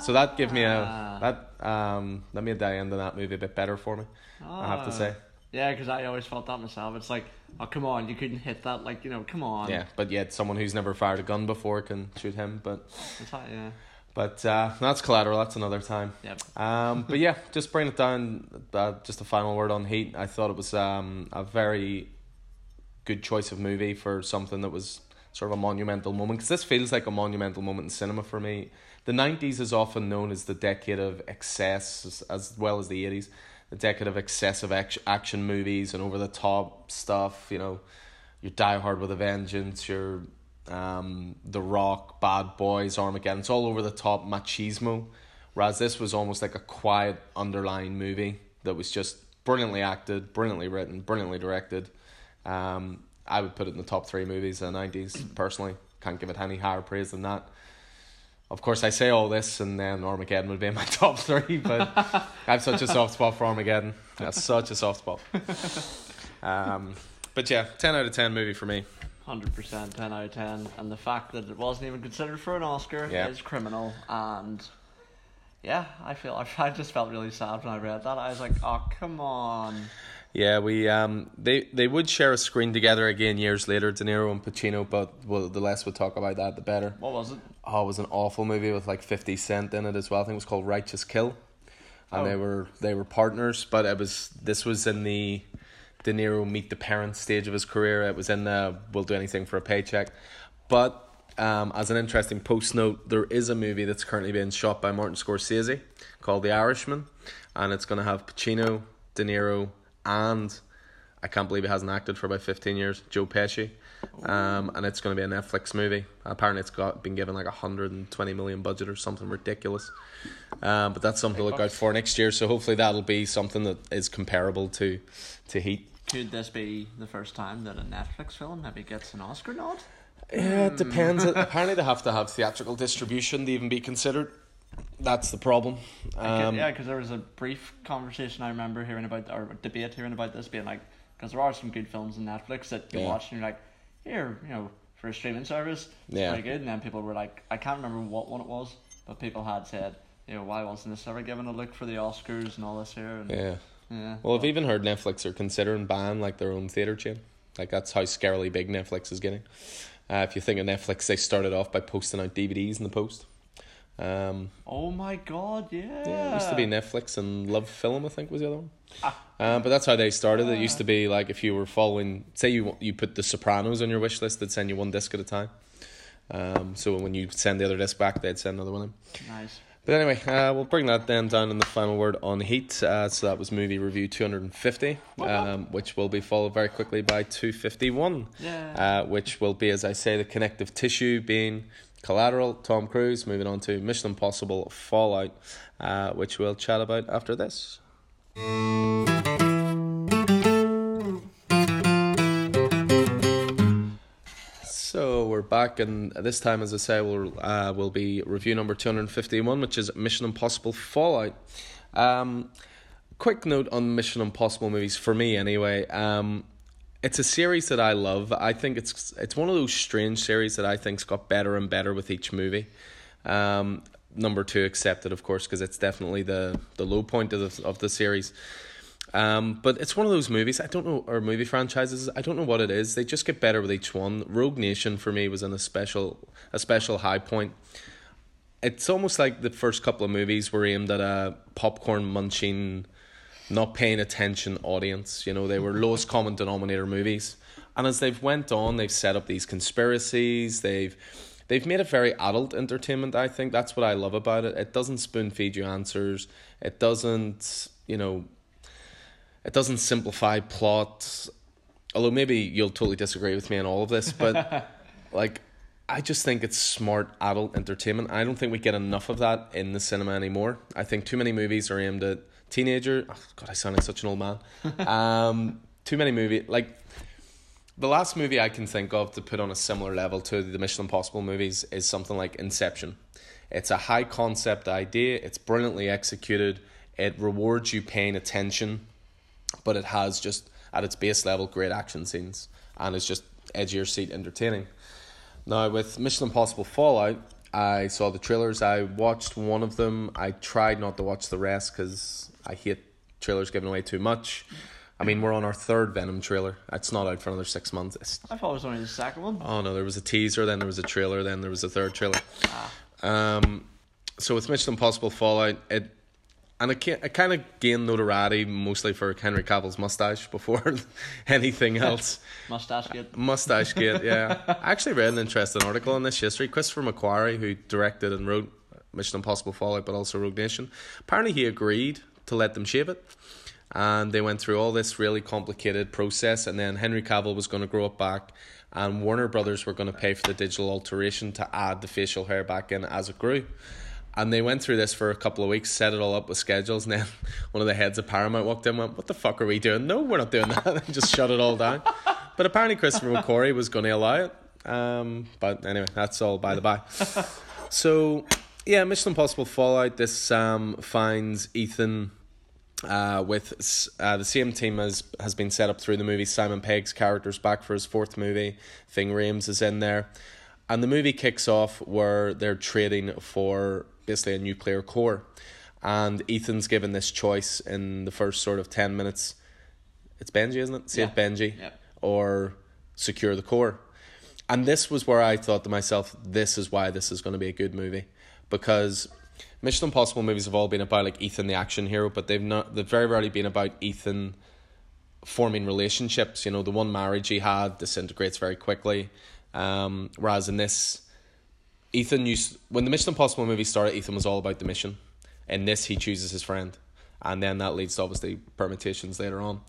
Speaker 1: So that gave me a
Speaker 2: Ah.
Speaker 1: that um that made the end of that movie a bit better for me. I have to
Speaker 2: Ah.
Speaker 1: say.
Speaker 2: Yeah, because I always felt that myself. It's like, oh come on, you couldn't hit that. Like you know, come on.
Speaker 1: Yeah, but yet someone who's never fired a gun before can shoot him. But
Speaker 2: It's like, yeah.
Speaker 1: But uh, that's collateral. That's another time.
Speaker 2: Yep.
Speaker 1: Um, but yeah, just bring it down. Uh, just a final word on Heat. I thought it was um, a very good choice of movie for something that was sort of a monumental moment. Because this feels like a monumental moment in cinema for me. The nineties is often known as the decade of excess, as, as well as the eighties. The decade of excessive act- action movies and over the top stuff. You know, your Die Hard with a Vengeance, your um, The Rock, Bad Boys, Armageddon. It's all over the top machismo. Whereas this was almost like a quiet underlying movie that was just brilliantly acted, brilliantly written, brilliantly directed. Um, I would put it in the top three movies of the nineties. Personally, can't give it any higher praise than that. Of course, I say all this, and then Armageddon would be in my top three. But I have such a soft spot for Armageddon. That's such a soft spot. Um, but yeah, ten out of ten movie for me.
Speaker 2: Hundred percent, ten out of ten, and the fact that it wasn't even considered for an Oscar
Speaker 1: Yeah.
Speaker 2: is criminal. And yeah, I feel I just felt really sad when I read that. I was like, oh come on.
Speaker 1: Yeah, we um they they would share a screen together again years later, De Niro and Pacino, but well, the less we talk about that, the better.
Speaker 2: What was it?
Speaker 1: Oh, it was an awful movie with like Fifty Cent in it as well. I think it was called Righteous Kill, and
Speaker 2: Oh.
Speaker 1: they were they were partners, but it was this was in the De Niro meet the parent stage of his career. It was in the "We'll do anything for a paycheck," but um, as an interesting post note, there is a movie that's currently being shot by Martin Scorsese called The Irishman, and it's going to have Pacino, De Niro, and I can't believe he hasn't acted for about fifteen years. Joe Pesci, um, and it's going to be a Netflix movie. Apparently, it's got been given like a hundred and twenty million budget or something ridiculous. Um, but that's something to look out for next year. So hopefully that'll be something that is comparable to to Heat.
Speaker 2: Could this be the first time that a Netflix film maybe gets an Oscar nod?
Speaker 1: Yeah, it depends. Apparently, they have to have theatrical distribution to even be considered. That's the problem.
Speaker 2: Um, yeah, because there was a brief conversation I remember hearing about, or debate hearing about this, being like, because there are some good films on Netflix that you
Speaker 1: Yeah.
Speaker 2: watch and you're like, here, you know, for a streaming service, it's
Speaker 1: Yeah.
Speaker 2: pretty good. And then people were like, I can't remember what one it was, but people had said, you know, why wasn't this ever given a look for the Oscars and all this here? And,
Speaker 1: yeah.
Speaker 2: Yeah.
Speaker 1: Well, I've even heard Netflix are considering ban like their own theater chain. Like that's how scarily big Netflix is getting. Uh, if you think of Netflix, they started off by posting out DVDs in the post. Um,
Speaker 2: Oh my god, yeah.
Speaker 1: yeah, it used to be Netflix and Love Film, I think was the other one.
Speaker 2: Ah.
Speaker 1: Um, but that's how they started. It used to be like if you were following, say you you put The Sopranos on your wish list, they'd send you one disc at a time. Um, so when you send the other disc back, they'd send another one in.
Speaker 2: Nice.
Speaker 1: But anyway, uh, we'll bring that then down in the final word on Heat. Uh, so that was movie review 250, um, which will be followed very quickly by 251,
Speaker 2: Yeah.
Speaker 1: uh, which will be, as I say, the connective tissue being Collateral, Tom Cruise. Moving on to Mission Impossible Fallout, uh, which we'll chat about after this. So we're back, and this time, as I say, we'll uh, will be review number two hundred fifty one, which is Mission Impossible Fallout. Um, quick note on Mission Impossible movies for me, anyway. Um, it's a series that I love. I think it's it's one of those strange series that I think's got better and better with each movie. Um, number two accepted, of course, because it's definitely the the low point of the, of the series. Um, but it's one of those movies. I don't know, or movie franchises. I don't know what it is. They just get better with each one. Rogue Nation for me was in a special a special high point. It's almost like the first couple of movies were aimed at a popcorn munching, not paying attention audience. You know, they were lowest common denominator movies. And as they've went on, they've set up these conspiracies. They've they've made it very adult entertainment. I think that's what I love about it. It doesn't spoon feed you answers. It doesn't, you know, it doesn't simplify plot. Although maybe you'll totally disagree with me on all of this, but like I just think it's smart adult entertainment. I don't think we get enough of that in the cinema anymore. I think too many movies are aimed at teenager. Oh, God, I sound like such an old man. um, too many movie like the last movie I can think of to put on a similar level to the Mission Impossible movies is something like Inception. It's a high concept idea. It's brilliantly executed. It rewards you paying attention, but it has just at its base level great action scenes and it's just your seat entertaining. Now with Mission Impossible Fallout, I saw the trailers. I watched one of them. I tried not to watch the rest because I hate trailers giving away too much. I mean, we're on our third Venom trailer. It's not out for another six months. It's,
Speaker 2: I thought it was only the second one.
Speaker 1: oh no, there was a teaser, then there was a trailer, then there was a third trailer. Ah. Um, so with Mission Impossible Fallout, it and it, it kind of gained notoriety mostly for Henry Cavill's mustache before anything else.
Speaker 2: Mustache Gate.
Speaker 1: Uh, mustache Gate, yeah. I actually read an interesting article on this history. Christopher McQuarrie, who directed and wrote Mission Impossible Fallout, but also Rogue Nation, apparently he agreed to let them shave it. And they went through all this really complicated process, and then Henry Cavill was going to grow it back, and Warner Brothers were going to pay for the digital alteration to add the facial hair back in as it grew. And they went through this for a couple of weeks, set it all up with schedules, and then one of the heads of Paramount walked in and went, What the fuck are we doing? No, we're not doing that. and just shut it all down. But apparently Christopher McQuarrie was going to allow it. Um, but anyway, that's all by the by. So, yeah, Mission Impossible Fallout. This um, finds Ethan uh, with uh, the same team as has been set up through the movie. Simon Pegg's character's back for his fourth movie. Ving Rhames is in there. And the movie kicks off where they're trading for basically a nuclear core. And Ethan's given this choice in the first sort of 10 minutes. It's Benji, isn't it? Save
Speaker 2: Yeah.
Speaker 1: Benji
Speaker 2: Yep.
Speaker 1: or secure the core. And this was where I thought to myself, this is why this is going to be a good movie. Because Mission Impossible movies have all been about like Ethan the action hero, but they've not they've very rarely been about Ethan forming relationships. You know, the one marriage he had disintegrates very quickly. Um, whereas in this, Ethan used when the Mission Impossible movie started, Ethan was all about the mission. In this, he chooses his friend, and then that leads to obviously permutations later on.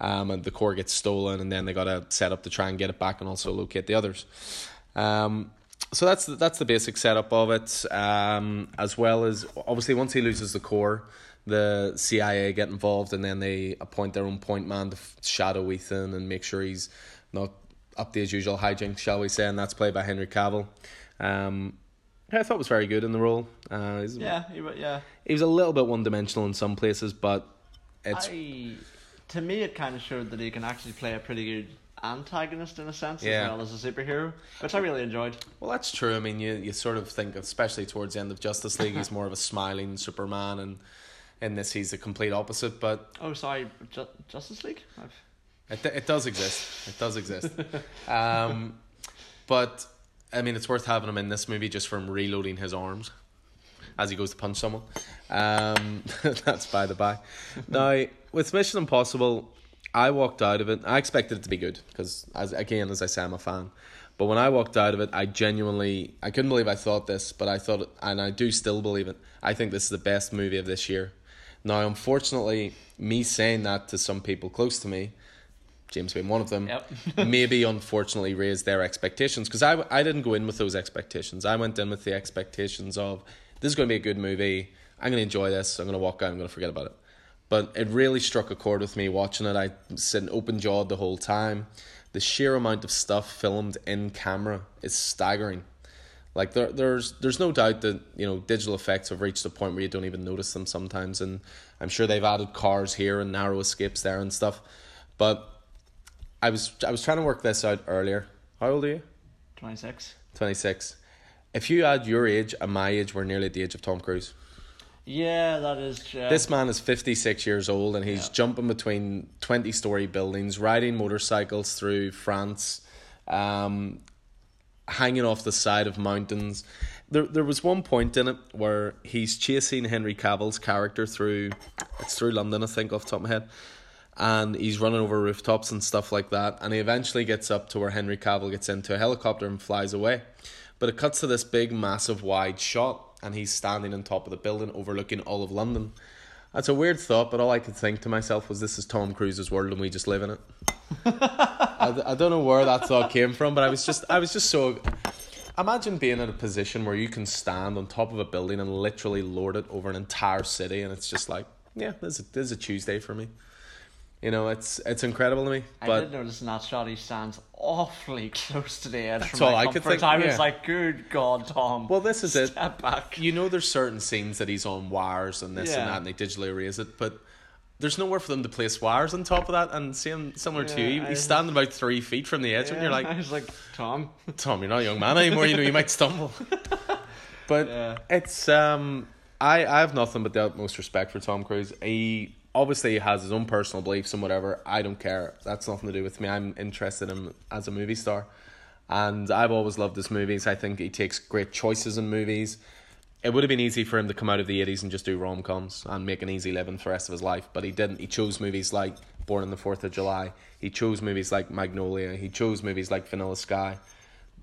Speaker 1: Um, and the core gets stolen, and then they got to set up to try and get it back, and also locate the others. Um, so that's the, that's the basic setup of it. Um, as well as obviously once he loses the core, the CIA get involved, and then they appoint their own point man to shadow Ethan and make sure he's not up to his usual hijinks, shall we say? And that's played by Henry Cavill. Um, I thought was very good in the role. Uh,
Speaker 2: yeah, he, yeah.
Speaker 1: He was a little bit one dimensional in some places, but it's.
Speaker 2: I, to me, it kind of showed that he can actually play a pretty good antagonist in a sense
Speaker 1: Yeah.
Speaker 2: as well as a superhero, which I really enjoyed.
Speaker 1: Well, that's true. I mean, you, you sort of think, especially towards the end of Justice League, he's more of a smiling Superman, and in this, he's the complete opposite. But
Speaker 2: Oh, sorry, Ju- Justice League. I've...
Speaker 1: It, it does exist. It does exist. um, but I mean, it's worth having him in this movie just from reloading his arms as he goes to punch someone. Um, that's by the by. Now, with Mission Impossible, I walked out of it. I expected it to be good because, as again, as I say, I'm a fan. But when I walked out of it, I genuinely, I couldn't believe I thought this, but I thought, and I do still believe it. I think this is the best movie of this year. Now, unfortunately, me saying that to some people close to me, James being one of them,
Speaker 2: Yep.
Speaker 1: maybe unfortunately raised their expectations because I, I didn't go in with those expectations. I went in with the expectations of this is going to be a good movie. I'm going to enjoy this. I'm going to walk out. I'm going to forget about it. But it really struck a chord with me watching it. I sitting open jawed the whole time. The sheer amount of stuff filmed in camera is staggering. Like there, there's there's no doubt that you know digital effects have reached a point where you don't even notice them sometimes, and I'm sure they've added cars here and narrow escapes there and stuff. But I was I was trying to work this out earlier. How old are you?
Speaker 2: 26.
Speaker 1: Twenty six. If you add your age and my age, we're nearly at the age of Tom Cruise.
Speaker 2: Yeah, that is. Uh,
Speaker 1: This man is 56 years old and he's
Speaker 2: Yeah.
Speaker 1: jumping between 20 story buildings, riding motorcycles through France, um, hanging off the side of mountains. There, there was one point in it where he's chasing Henry Cavill's character through, it's through London, I think, off the top of my head. And he's running over rooftops and stuff like that. And he eventually gets up to where Henry Cavill gets into a helicopter and flies away. But it cuts to this big, massive, wide shot, and he's standing on top of the building overlooking all of London. That's a weird thought, but all I could think to myself was, "This is Tom Cruise's world, and we just live in it." I, I don't know where that thought came from, but I was just I was just so. Imagine being in a position where you can stand on top of a building and literally lord it over an entire city, and it's just like, yeah, this is, this is a Tuesday for me. You know, it's it's incredible to me.
Speaker 2: I
Speaker 1: But
Speaker 2: did notice in that shot he stands awfully close to the edge
Speaker 1: That's
Speaker 2: from
Speaker 1: all I could think,
Speaker 2: I was
Speaker 1: yeah.
Speaker 2: like, good God, Tom.
Speaker 1: well, this is it.
Speaker 2: Step back.
Speaker 1: You know, there's certain scenes that he's on wires and this and that, and they digitally erase it, but. There's nowhere for them to place wires on top of that, and same similar to you,
Speaker 2: Yeah,
Speaker 1: he's
Speaker 2: I-
Speaker 1: standing about three feet from the edge, and you're like,
Speaker 2: I was like, Tom.
Speaker 1: Tom, you're not a young man anymore. You know, you might stumble. but
Speaker 2: Yeah.
Speaker 1: it's um, I I have nothing but the utmost respect for Tom Cruise. He obviously he has his own personal beliefs and whatever. I don't care. That's nothing to do with me. I'm interested in him as a movie star, and I've always loved his movies. I think he takes great choices in movies. It would have been easy for him to come out of the 80s and just do rom coms and make an easy living for the rest of his life, but he didn't. He chose movies like Born on the Fourth of July. He chose movies like Magnolia. He chose movies like Vanilla Sky,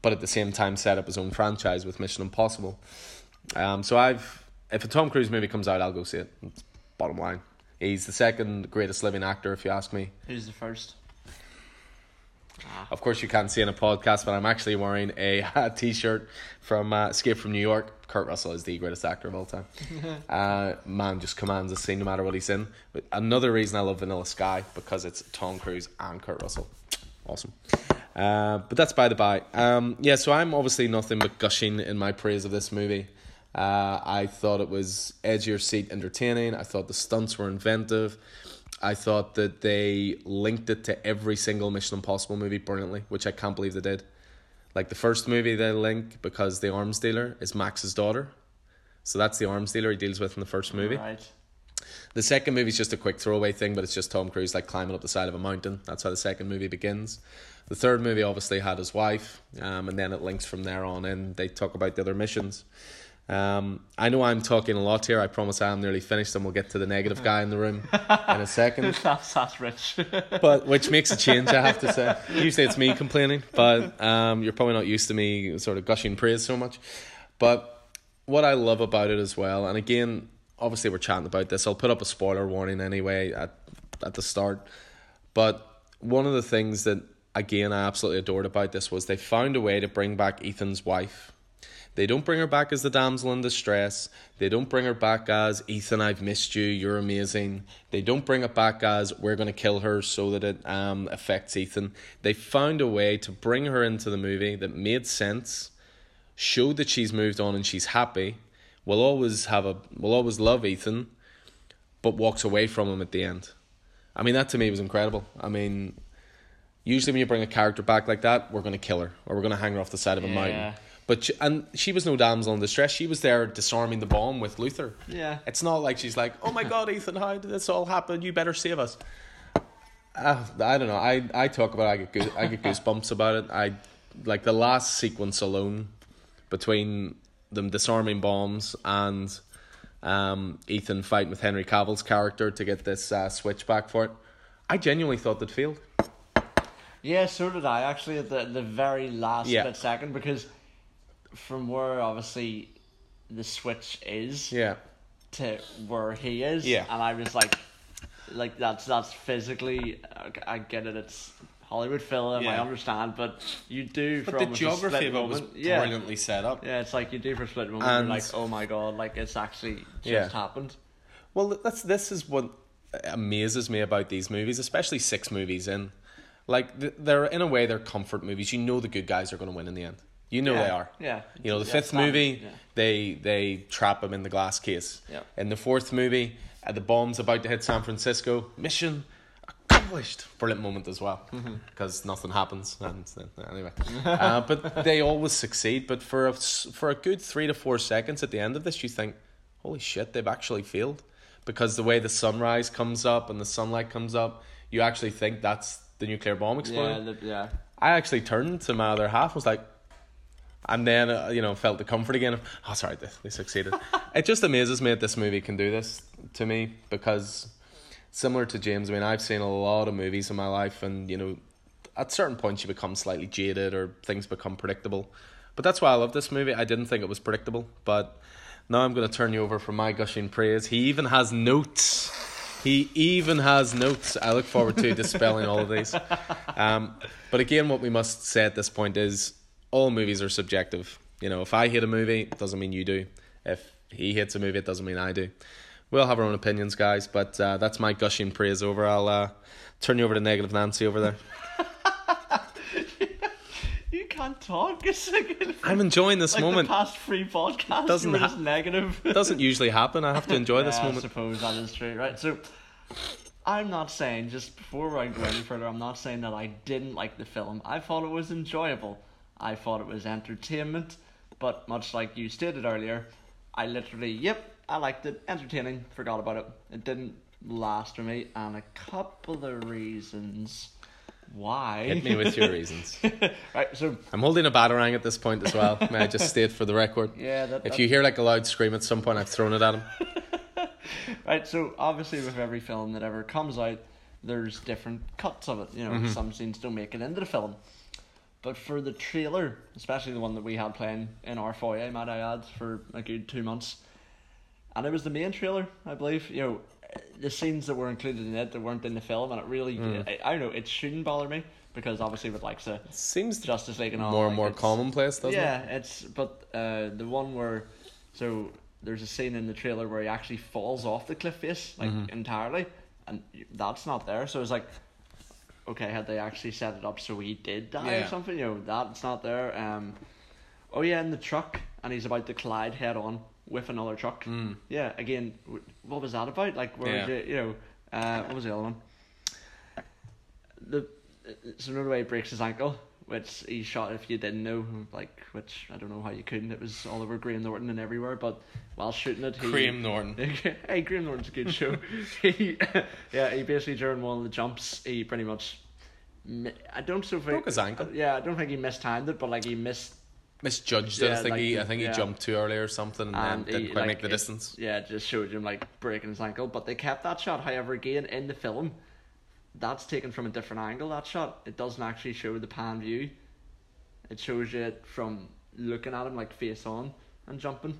Speaker 1: but at the same time set up his own franchise with Mission Impossible. Um, so I've if a Tom Cruise movie comes out, I'll go see it. Bottom line. He's the second greatest living actor, if you ask me.
Speaker 2: Who's the first?
Speaker 1: Of course, you can't see in a podcast, but I'm actually wearing a t-shirt from uh, Escape from New York. Kurt Russell is the greatest actor of all time. uh, man just commands a scene no matter what he's in. But another reason I love Vanilla Sky because it's Tom Cruise and Kurt Russell. Awesome. Uh, but that's by the by. Um, yeah, so I'm obviously nothing but gushing in my praise of this movie. Uh, I thought it was edge your seat entertaining. I thought the stunts were inventive. I thought that they linked it to every single Mission Impossible movie brilliantly, which I can't believe they did. Like the first movie they link because the arms dealer is Max's daughter. So that's the arms dealer he deals with in the first movie.
Speaker 2: Right.
Speaker 1: The second movie is just a quick throwaway thing, but it's just Tom Cruise like climbing up the side of a mountain. That's how the second movie begins. The third movie obviously had his wife, um, and then it links from there on in. They talk about the other missions. Um, I know I'm talking a lot here. I promise I'm nearly finished, and we'll get to the negative guy in the room in a second.
Speaker 2: that's that's rich.
Speaker 1: But which makes a change, I have to say. Usually it's me complaining, but um, you're probably not used to me sort of gushing praise so much. But what I love about it as well, and again, obviously we're chatting about this. I'll put up a spoiler warning anyway at at the start. But one of the things that again I absolutely adored about this was they found a way to bring back Ethan's wife they don't bring her back as the damsel in distress. They don't bring her back as Ethan, I've missed you, you're amazing. They don't bring it back as we're going to kill her so that it um, affects Ethan. They found a way to bring her into the movie that made sense, showed that she's moved on and she's happy. Will always have a will always love Ethan, but walks away from him at the end. I mean that to me was incredible. I mean, usually when you bring a character back like that, we're going to kill her or we're going to hang her off the side of a
Speaker 2: Yeah.
Speaker 1: mountain. But she, and she was no damsel in distress. She was there disarming the bomb with Luther.
Speaker 2: Yeah.
Speaker 1: It's not like she's like, "Oh my God, Ethan, how did this all happen? You better save us." Uh, I don't know. I, I talk about. It, I get goose, I get goosebumps about it. I like the last sequence alone between them disarming bombs and um, Ethan fighting with Henry Cavill's character to get this uh, switch back for it. I genuinely thought they'd failed.
Speaker 2: Yeah, so did I actually at the the very last
Speaker 1: Yeah.
Speaker 2: second because from where obviously the switch is
Speaker 1: Yeah.
Speaker 2: to where he is,
Speaker 1: Yeah.
Speaker 2: and I was like, like that's that's physically. I get it. It's Hollywood film. I understand, but you do.
Speaker 1: But
Speaker 2: for
Speaker 1: the
Speaker 2: almost a
Speaker 1: geography
Speaker 2: split
Speaker 1: of it was
Speaker 2: moment- yeah.
Speaker 1: brilliantly set up.
Speaker 2: Yeah, it's like you do for a split moment.
Speaker 1: And-
Speaker 2: you're like, oh my god, like it's actually just
Speaker 1: Yeah.
Speaker 2: happened.
Speaker 1: Well, that's this is what amazes me about these movies, especially six movies in. Like they're in a way they're comfort movies. You know the good guys are going to win in the end. You know
Speaker 2: Yeah,
Speaker 1: they are.
Speaker 2: yeah.
Speaker 1: You know the
Speaker 2: Yeah,
Speaker 1: fifth movie,
Speaker 2: yeah.
Speaker 1: they they trap him in the glass case.
Speaker 2: Yeah.
Speaker 1: In the fourth movie, uh, the bomb's about to hit San Francisco. Mission accomplished. Brilliant moment as well,
Speaker 2: Mm-hmm.
Speaker 1: because nothing happens. And uh, anyway, uh, but they always succeed. But for a for a good three to four seconds at the end of this, you think, "Holy shit, they've actually failed," because the way the sunrise comes up and the sunlight comes up, you actually think that's the nuclear bomb
Speaker 2: Yeah,
Speaker 1: exploding.
Speaker 2: the, yeah.
Speaker 1: I actually turned to my other half, and was like, and then uh, you know felt the comfort again of, oh sorry, they, they succeeded. it just amazes me that this movie can do this to me because similar to James, I mean I've seen a lot of movies in my life, and you know at certain points you become slightly jaded or things become predictable. But that's why I love this movie. I didn't think it was predictable, but now I'm going to turn you over for my gushing praise. He even has notes. He even has notes. I look forward to dispelling all of these. Um, but again, what we must say at this point is all movies are subjective. You know, if I hate a movie, it doesn't mean you do. If he hates a movie, it doesn't mean I do. We'll have our own opinions, guys. But uh, that's my gushing praise over. I'll uh, turn you over to Negative Nancy over there.
Speaker 2: You can't talk. It's like,
Speaker 1: I'm enjoying this
Speaker 2: like
Speaker 1: moment.
Speaker 2: the past three podcasts.
Speaker 1: Doesn't
Speaker 2: were
Speaker 1: ha-
Speaker 2: negative.
Speaker 1: It doesn't usually happen. I have to enjoy this
Speaker 2: moment. I suppose that is true, right? So, I'm not saying just before I go any further. I'm not saying that I didn't like the film. I thought it was enjoyable. I thought it was entertainment, but much like you stated earlier, I literally, yep, I liked it, entertaining. Forgot about it. It didn't last for me, and a couple of reasons why.
Speaker 1: Hit me with your reasons.
Speaker 2: right, so
Speaker 1: I'm holding a batarang at this point as well. May I just state for the record?
Speaker 2: yeah, that,
Speaker 1: If you hear like a loud scream at some point, I've thrown it at him.
Speaker 2: Right, so obviously with every film that ever comes out, there's different cuts of it. You know,
Speaker 1: Mm-hmm.
Speaker 2: some scenes don't make it into the film. But for the trailer, especially the one that we had playing in our foyer, might I add, for a good two months, and it was the main trailer, I believe. You know, the scenes that were included in it that weren't in the film, and it really,
Speaker 1: Mm.
Speaker 2: I, I don't know, it shouldn't bother me because obviously with like the
Speaker 1: Seems
Speaker 2: Justice League and all,
Speaker 1: more
Speaker 2: like,
Speaker 1: and more commonplace, doesn't
Speaker 2: yeah,
Speaker 1: it?
Speaker 2: Yeah, it's but uh, the one where so there's a scene in the trailer where he actually falls off the cliff face like
Speaker 1: Mm-hmm.
Speaker 2: entirely, and that's not there. So it's like, okay, had they actually set it up so he did die or something? You know, that's not there. Um, oh yeah, in the truck, and he's about to collide head on with another truck.
Speaker 1: Mm.
Speaker 2: Yeah, again, what was that about? Like, where
Speaker 1: Yeah.
Speaker 2: was it, you know, uh, what was the other one? The so another way he breaks his ankle, which he shot. If you didn't know, like, which I don't know how you couldn't. It was all over Graham Norton and everywhere. But while shooting it, he
Speaker 1: Graham Norton.
Speaker 2: hey, Graham Norton's a good show. he, yeah, he basically during one of the jumps, he pretty much. I don't so think
Speaker 1: Broke his ankle.
Speaker 2: Yeah, I don't think he mistimed it, but like he missed
Speaker 1: misjudged it. I think
Speaker 2: like
Speaker 1: he, I think
Speaker 2: yeah.
Speaker 1: he jumped too early or something, and,
Speaker 2: and
Speaker 1: then didn't
Speaker 2: he,
Speaker 1: quite
Speaker 2: like,
Speaker 1: make the
Speaker 2: it-
Speaker 1: distance.
Speaker 2: Yeah, just showed him like breaking his ankle, but they kept that shot. However, again in the film, that's taken from a different angle. That shot it doesn't actually show the pan view. It shows you it from looking at him like face on and jumping.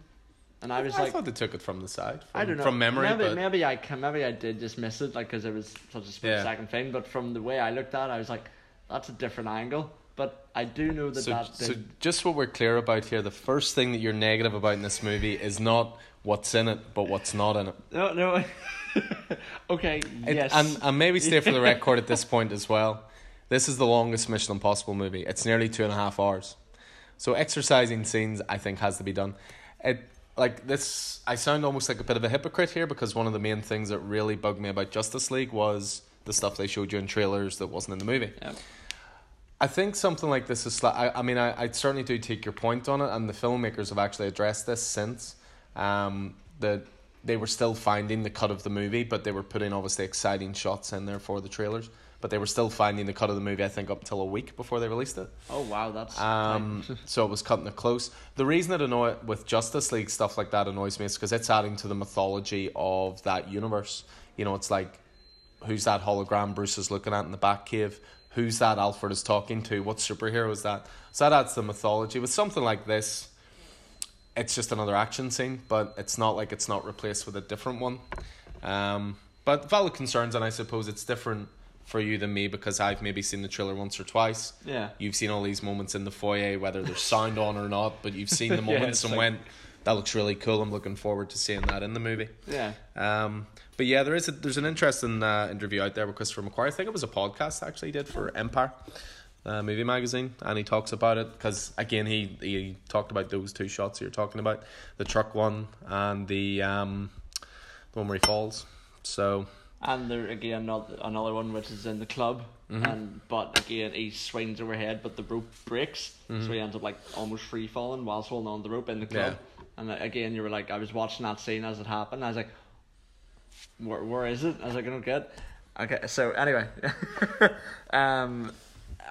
Speaker 2: And I was
Speaker 1: I
Speaker 2: like,
Speaker 1: thought they took it from the side. From,
Speaker 2: I don't know
Speaker 1: from memory,
Speaker 2: Maybe
Speaker 1: but
Speaker 2: maybe I can maybe I did just miss it like because it was such a split
Speaker 1: Yeah.
Speaker 2: second thing. But from the way I looked at, it, I was like, that's a different angle. But I do know that
Speaker 1: so,
Speaker 2: that
Speaker 1: so just what we're clear about here, the first thing that you're negative about in this movie is not what's in it, but what's not in it.
Speaker 2: no no. okay.
Speaker 1: It-
Speaker 2: yes.
Speaker 1: and, and maybe stay for the record at this point as well. This is the longest Mission Impossible movie. It's nearly two and a half hours. So exercising scenes, I think, has to be done. It like this. I sound almost like a bit of a hypocrite here because one of the main things that really bugged me about Justice League was the stuff they showed you in trailers that wasn't in the movie.
Speaker 2: Yeah.
Speaker 1: I think something like this is. I, I mean, I, I certainly do take your point on it, and the filmmakers have actually addressed this since. Um, that they were still finding the cut of the movie, but they were putting obviously exciting shots in there for the trailers. But they were still finding the cut of the movie. I think up until a week before they released it.
Speaker 2: Oh wow, that's
Speaker 1: Um, so it was cutting it close. The reason I don't know it annoy with Justice League stuff like that annoys me is because it's adding to the mythology of that universe. You know, it's like who's that hologram Bruce is looking at in the Batcave? Who's that Alfred is talking to? What superhero is that? So that adds to the mythology. With something like this, it's just another action scene, but it's not like it's not replaced with a different one. Um, but valid concerns, and I suppose it's different for you than me because I've maybe seen the trailer once or twice.
Speaker 2: Yeah.
Speaker 1: You've seen all these moments in the foyer, whether there's sound on or not, but you've seen the moments
Speaker 2: it's
Speaker 1: and
Speaker 2: like-
Speaker 1: went, that looks really cool. I'm looking forward to seeing that in the movie.
Speaker 2: Yeah.
Speaker 1: Um, but yeah, there is a, there's an interesting uh, interview out there with Christopher McQuarrie. I think it was a podcast actually he did for Empire uh, movie magazine, and he talks about it because again he he talked about those two shots you're talking about, the truck one and the um, the one where he falls. So
Speaker 2: And there again another another one which is in the club,
Speaker 1: Mm-hmm.
Speaker 2: and but again he swings overhead, but the rope breaks, so he ends up like almost free falling whilst holding on the rope in the club. And uh, again, you were like, I was watching that scene as it happened. I was like, where where is it? I was like, I don't get. Okay, so anyway, um,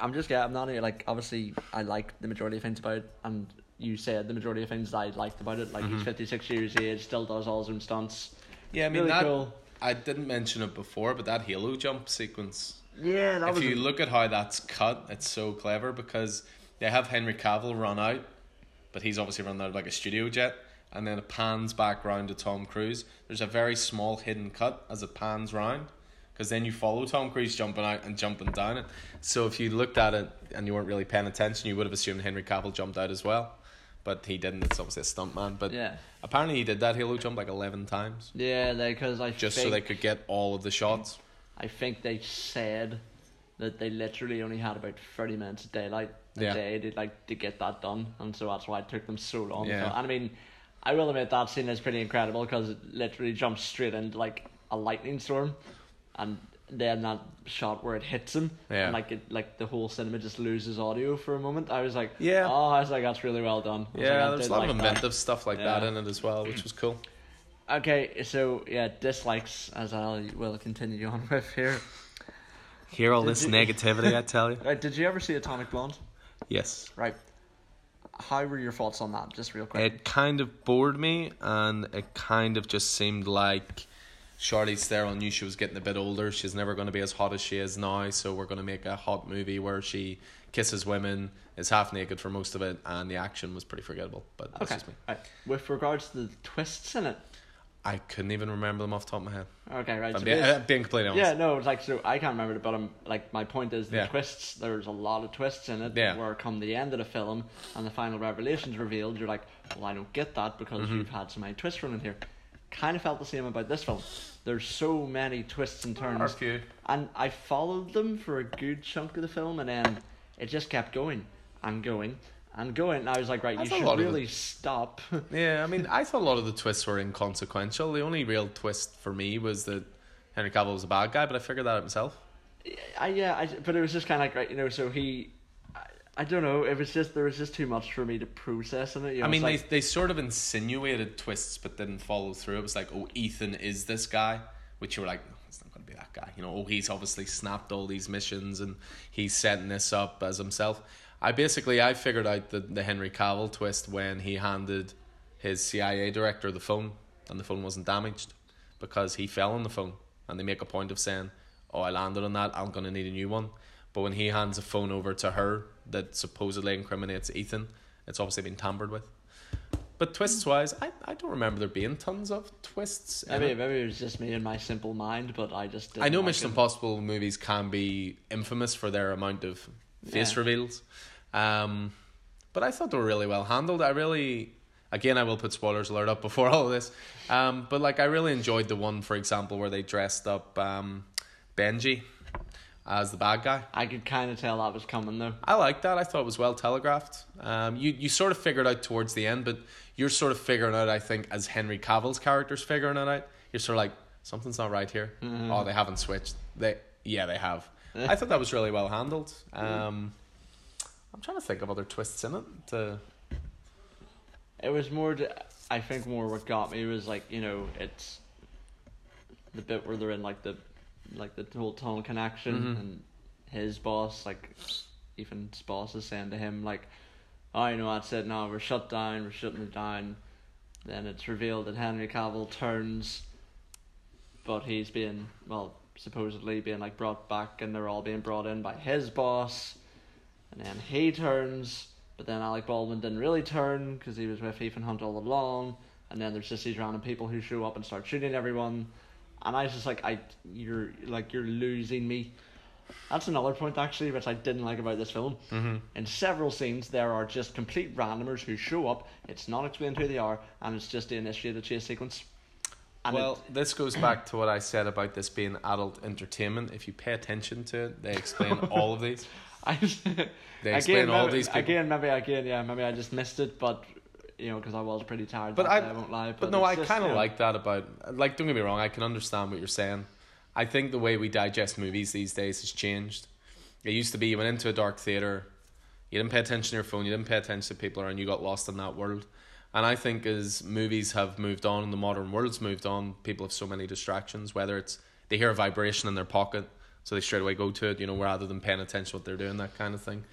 Speaker 2: I'm just yeah, I'm not like obviously I like the majority of things about it, and you said the majority of things I liked about it. Like
Speaker 1: Mm-hmm.
Speaker 2: he's 56 years age, still does all his own stunts.
Speaker 1: yeah, I mean
Speaker 2: Really
Speaker 1: that
Speaker 2: cool.
Speaker 1: I didn't mention it before, but that Halo jump sequence
Speaker 2: Yeah, that
Speaker 1: if
Speaker 2: was.
Speaker 1: you
Speaker 2: a-
Speaker 1: look at how that's cut, it's so clever because they have Henry Cavill run out, but he's obviously run out of like a studio jet, and then it pans back round to Tom Cruise. There's a very small hidden cut as it pans round, because then you follow Tom Cruise jumping out and jumping down it. So if you looked at it and you weren't really paying attention, you would have assumed Henry Cavill jumped out as well, but he didn't. It's obviously a stuntman, but
Speaker 2: Yeah.
Speaker 1: apparently he did that Halo jump like eleven times
Speaker 2: Yeah, because I
Speaker 1: just so they could get all of the shots.
Speaker 2: I think they said that they literally only had about thirty minutes of daylight a
Speaker 1: Yeah.
Speaker 2: day to like to get that done, and so that's why it took them so long.
Speaker 1: Yeah.
Speaker 2: So, and I mean, I will admit that scene is pretty incredible because it literally jumps straight into like a lightning storm, and then that shot where it hits him,
Speaker 1: Yeah.
Speaker 2: and like it like the whole cinema just loses audio for a moment. I was like,
Speaker 1: Yeah.
Speaker 2: oh, I was like, that's really well done.
Speaker 1: Yeah,
Speaker 2: like,
Speaker 1: there's a lot
Speaker 2: like
Speaker 1: of
Speaker 2: that.
Speaker 1: inventive stuff like that in it as well, which was cool.
Speaker 2: Okay, so yeah, dislikes as I will continue on with here.
Speaker 1: Hear all
Speaker 2: Did
Speaker 1: this
Speaker 2: you-
Speaker 1: negativity, I tell you.
Speaker 2: Right, did you ever see Atomic Blonde?
Speaker 1: Yes.
Speaker 2: Right. How were your thoughts on that? Just real quick.
Speaker 1: It kind of bored me, and it kind of just seemed like Charlize Theron knew she was getting a bit older. She's never going to be as hot as she is now, so we're going to make a hot movie where she kisses women, is half naked for most of it, and the action was pretty forgettable. But that's
Speaker 2: okay. Right. With regards to the twists in it.
Speaker 1: I couldn't even remember them off the top of my head.
Speaker 2: Okay, right. So
Speaker 1: being, uh, being completely honest.
Speaker 2: yeah, no, it's like so I can't remember it, but I'm like my point is the
Speaker 1: Yeah.
Speaker 2: twists. There's a lot of twists in it.
Speaker 1: Yeah.
Speaker 2: Where come the end of the film and the final revelations revealed, you're like, well, I don't get that because
Speaker 1: Mm-hmm.
Speaker 2: you've had so many twists running here. Kind of felt the same about this film. There's so many twists and turns.
Speaker 1: Or a few.
Speaker 2: and I followed them for a good chunk of the film, and then it just kept going and going and going. And I was like, right,
Speaker 1: That's
Speaker 2: you should really stop.
Speaker 1: Yeah, I mean, I thought a lot of the twists were inconsequential. The only real twist for me was that Henry Cavill was a bad guy, but I figured that out myself.
Speaker 2: I yeah, I, but it was just kind of like right, you know. So he, I, don't know. It was just there was just too much for me to process in it. You know,
Speaker 1: I mean,
Speaker 2: it's
Speaker 1: they
Speaker 2: like,
Speaker 1: they sort of insinuated twists, but didn't follow through. It was like, oh, Ethan is this guy, which you were like, "No, it's not going to be that guy. You know, oh, he's obviously snapped all these missions and he's setting this up as himself. I basically I figured out the the Henry Cavill twist when he handed his CIA director the phone and the phone wasn't damaged because he fell on the phone and they make a point of saying, "Oh, I landed on that. I'm gonna need a new one." But when he hands a phone over to her that supposedly incriminates Ethan, it's obviously been tampered with. But twists wise, I, I don't remember there being tons of twists. in
Speaker 2: Maybe
Speaker 1: it.
Speaker 2: maybe it was just me and my simple mind, but I just didn't
Speaker 1: I know
Speaker 2: like
Speaker 1: Mission. Impossible movies can be infamous for their amount of face
Speaker 2: Yeah.
Speaker 1: reveals. Um, but I thought they were really well handled. I really, again, I will put spoilers alert up before all of this. Um, but like, I really enjoyed the one, for example, where they dressed up um, Benji as the bad guy.
Speaker 2: I could kind of tell that was coming though.
Speaker 1: I like that. I thought it was well telegraphed. Um, you you sort of figured out towards the end, but you're sort of figuring out. I think as Henry Cavill's character's figuring it out, you're sort of like something's not right here. Oh, they haven't switched. They yeah, they have. I thought that was really well handled. Um, I'm trying to think of other twists in it. To,
Speaker 2: It was more. To, I think more what got me was like you know it's the bit where they're in like the like the whole tunnel connection
Speaker 1: Mhm.
Speaker 2: and his boss like Ethan's boss is saying to him like, "Oh, you know that's it. Now we're shut down. We're shutting it down." Then it's revealed that Henry Cavill turns, but he's being well supposedly being like brought back, and they're all being brought in by his boss, and then he turns. But then Alec Baldwin didn't really turn because he was with Ethan Hunt all along. And then there's just these random people who show up and start shooting everyone. And I was just like, I, you're like you're losing me. That's another point actually, which I didn't like about this film.
Speaker 1: mm-hmm.
Speaker 2: In several scenes, there are just complete randomers who show up. It's not explained who they are, and it's just to initiate a chase sequence. And
Speaker 1: well,
Speaker 2: it,
Speaker 1: this goes back to what I said about this being adult entertainment. If you pay attention to it, they explain all of these.
Speaker 2: I
Speaker 1: They explain
Speaker 2: again,
Speaker 1: all
Speaker 2: maybe,
Speaker 1: these people.
Speaker 2: again, maybe again, yeah, maybe I just missed it, but you know, because I was pretty tired.
Speaker 1: But I,
Speaker 2: day, I won't lie. But,
Speaker 1: but no, I kind of
Speaker 2: you know,
Speaker 1: like that about like. Don't get me wrong, I can understand what you're saying. I think the way we digest movies these days has changed. It used to be you went into a dark theater, you didn't pay attention to your phone, you didn't pay attention to people around, you got lost in that world. And I think as movies have moved on and the modern world's moved on, people have so many distractions. Whether it's they hear a vibration in their pocket, so they straight away go to it, you know, rather than paying attention to what they're doing, that kind of thing.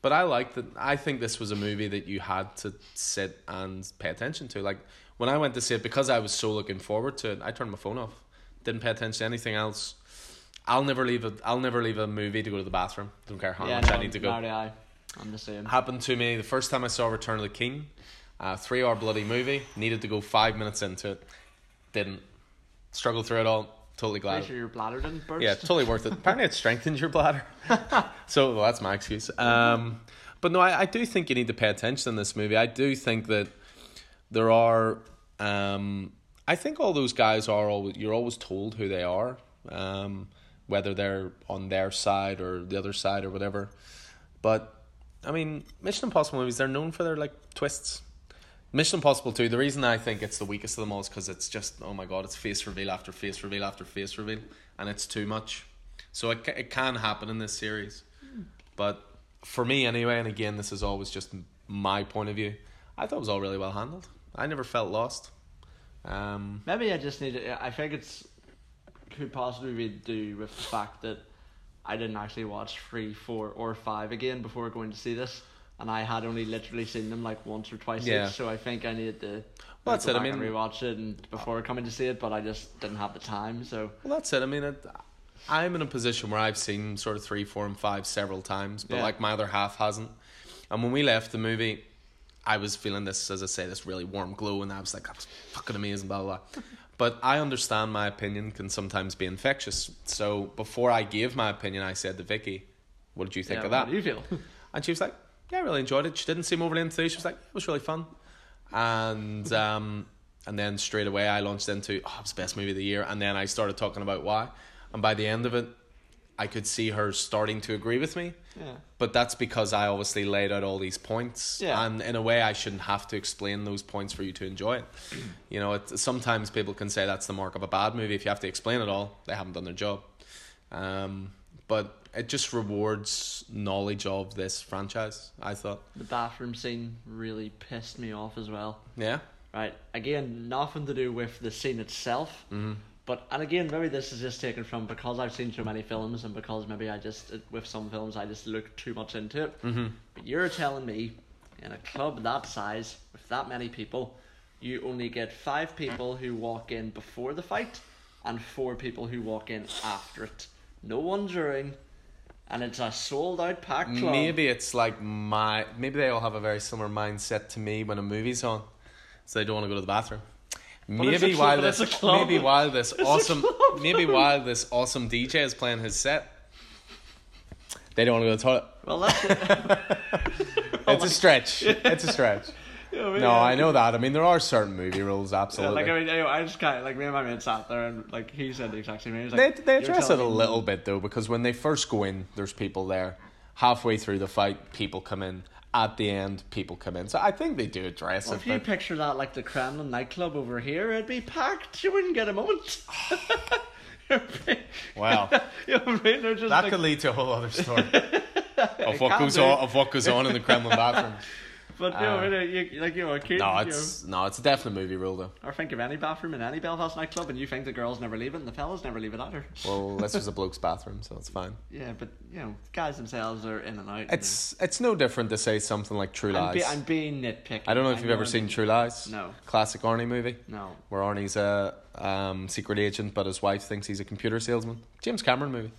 Speaker 1: But I like that. I think this was a movie that you had to sit and pay attention to. Like when I went to see it, because I was so looking forward to it, I turned my phone off. Didn't pay attention to anything else. I'll never leave a. I'll never leave a movie to go to the bathroom. Don't care how
Speaker 2: yeah,
Speaker 1: much
Speaker 2: no,
Speaker 1: I need to go.
Speaker 2: I. I'm the same.
Speaker 1: Happened to me the first time I saw Return of the King, a three hour bloody movie. Needed to go five minutes into it. Didn't. struggle through it all. Totally glad.
Speaker 2: Sure your bladder didn't burst.
Speaker 1: Yeah, totally worth it. Apparently, it strengthens your bladder. so well, that's my excuse. Um, but no, I, I do think you need to pay attention in this movie. I do think that there are. Um, I think all those guys are always. You're always told who they are, um, whether they're on their side or the other side or whatever. But I mean, Mission Impossible movies they're known for their like twists. Mission Impossible 2, the reason I think it's the weakest of them all is because it's just, oh my god, it's face reveal after face reveal after face reveal, and it's too much. So it, it can happen in this series. But for me, anyway, and again, this is always just my point of view, I thought it was all really well handled. I never felt lost. Um,
Speaker 2: Maybe I just need to. I think it's could possibly be do with the fact that I didn't actually watch three, four, or five again before going to see this, and I had only literally seen them like once or twice
Speaker 1: Yeah.
Speaker 2: each. So I think I needed to.
Speaker 1: Well, that's
Speaker 2: go
Speaker 1: it, I mean-
Speaker 2: rewatch it and before coming to see it, but I just didn't have the time. So
Speaker 1: Well, that's it. I mean, it, I'm in a position where I've seen sort of three, four, and five several times, but
Speaker 2: Yeah.
Speaker 1: like my other half hasn't. And when we left the movie, I was feeling this, as I say, this really warm glow, and I was like, that was fucking amazing, blah, blah, blah. But I understand my opinion can sometimes be infectious. So before I gave my opinion, I said to Vicky, What did you think
Speaker 2: yeah,
Speaker 1: of
Speaker 2: How
Speaker 1: that?
Speaker 2: do you feel?
Speaker 1: And she was like, "Yeah, I really enjoyed it." She didn't seem overly enthused. She was like, "It was really fun," and um, and then straight away I launched into, "Oh, it's the best movie of the year," and then I started talking about why, and by the end of it, I could see her starting to agree with me.
Speaker 2: yeah.
Speaker 1: But that's because I obviously laid out all these points,
Speaker 2: Yeah.
Speaker 1: and in a way, I shouldn't have to explain those points for you to enjoy it. you know, it, sometimes people can say that's the mark of a bad movie if you have to explain it all. They haven't done their job. Um, but it just rewards knowledge of this franchise. I thought,
Speaker 2: The bathroom scene really pissed me off as well.
Speaker 1: yeah,
Speaker 2: Right, again, nothing to do with the scene itself,
Speaker 1: mm-hmm.
Speaker 2: But and again, maybe this is just taken from because I've seen so many films and because maybe I just with some films I just look too much into it.
Speaker 1: Mm-hmm.
Speaker 2: But you're telling me, in a club that size with that many people, you only get five people who walk in before the fight, and four people who walk in after it. No one during, and it's a sold out packed club.
Speaker 1: Maybe it's like my maybe they all have a very similar mindset to me when a movie's on, so they don't want to go to the bathroom.
Speaker 2: it's
Speaker 1: Maybe while
Speaker 2: it's
Speaker 1: this maybe while this
Speaker 2: a
Speaker 1: awesome maybe while this awesome DJ is playing his set, they don't want to go to the toilet.
Speaker 2: Well, that's it.
Speaker 1: it's a stretch. It's a stretch.
Speaker 2: Yeah,
Speaker 1: No,
Speaker 2: yeah.
Speaker 1: I know that. I mean, there are certain movie rules,
Speaker 2: Yeah,
Speaker 1: absolutely.
Speaker 2: like I mean, I just kind of like me and my mate sat there and like he said the exact same thing.
Speaker 1: They
Speaker 2: like,
Speaker 1: they
Speaker 2: "You're
Speaker 1: address it a little bit though, because when they first go in, there's people there. Halfway through the fight, people come in. At the end, people come in. So I think they do address
Speaker 2: Well,
Speaker 1: it.
Speaker 2: if you picture that like the Kremlin nightclub over here, it'd be packed. You wouldn't get a moment.
Speaker 1: Wow.
Speaker 2: you know what I mean? Just
Speaker 1: That
Speaker 2: like,
Speaker 1: could lead to a whole other story of what goes on of what goes on in the Kremlin bathroom.
Speaker 2: But know,
Speaker 1: uh,
Speaker 2: you know, you, like you know, a kid,
Speaker 1: No,
Speaker 2: you
Speaker 1: it's no, it's a definite movie rule though.
Speaker 2: know, or think of any bathroom in any Belfast nightclub, and you think the girls never leave it, and the fellas never leave it either.
Speaker 1: Well, this was a bloke's bathroom, so it's fine.
Speaker 2: Yeah, but you know, guys themselves are in and out. and
Speaker 1: It's it's no different to say something like True
Speaker 2: I'm,
Speaker 1: Lies.
Speaker 2: be, I'm being nitpicky.
Speaker 1: I don't know if you've ever
Speaker 2: I'm-
Speaker 1: seen True Lies.
Speaker 2: No.
Speaker 1: Classic Arnie movie.
Speaker 2: No.
Speaker 1: where Arnie's a um, secret agent, but his wife thinks he's a computer salesman. James Cameron movie.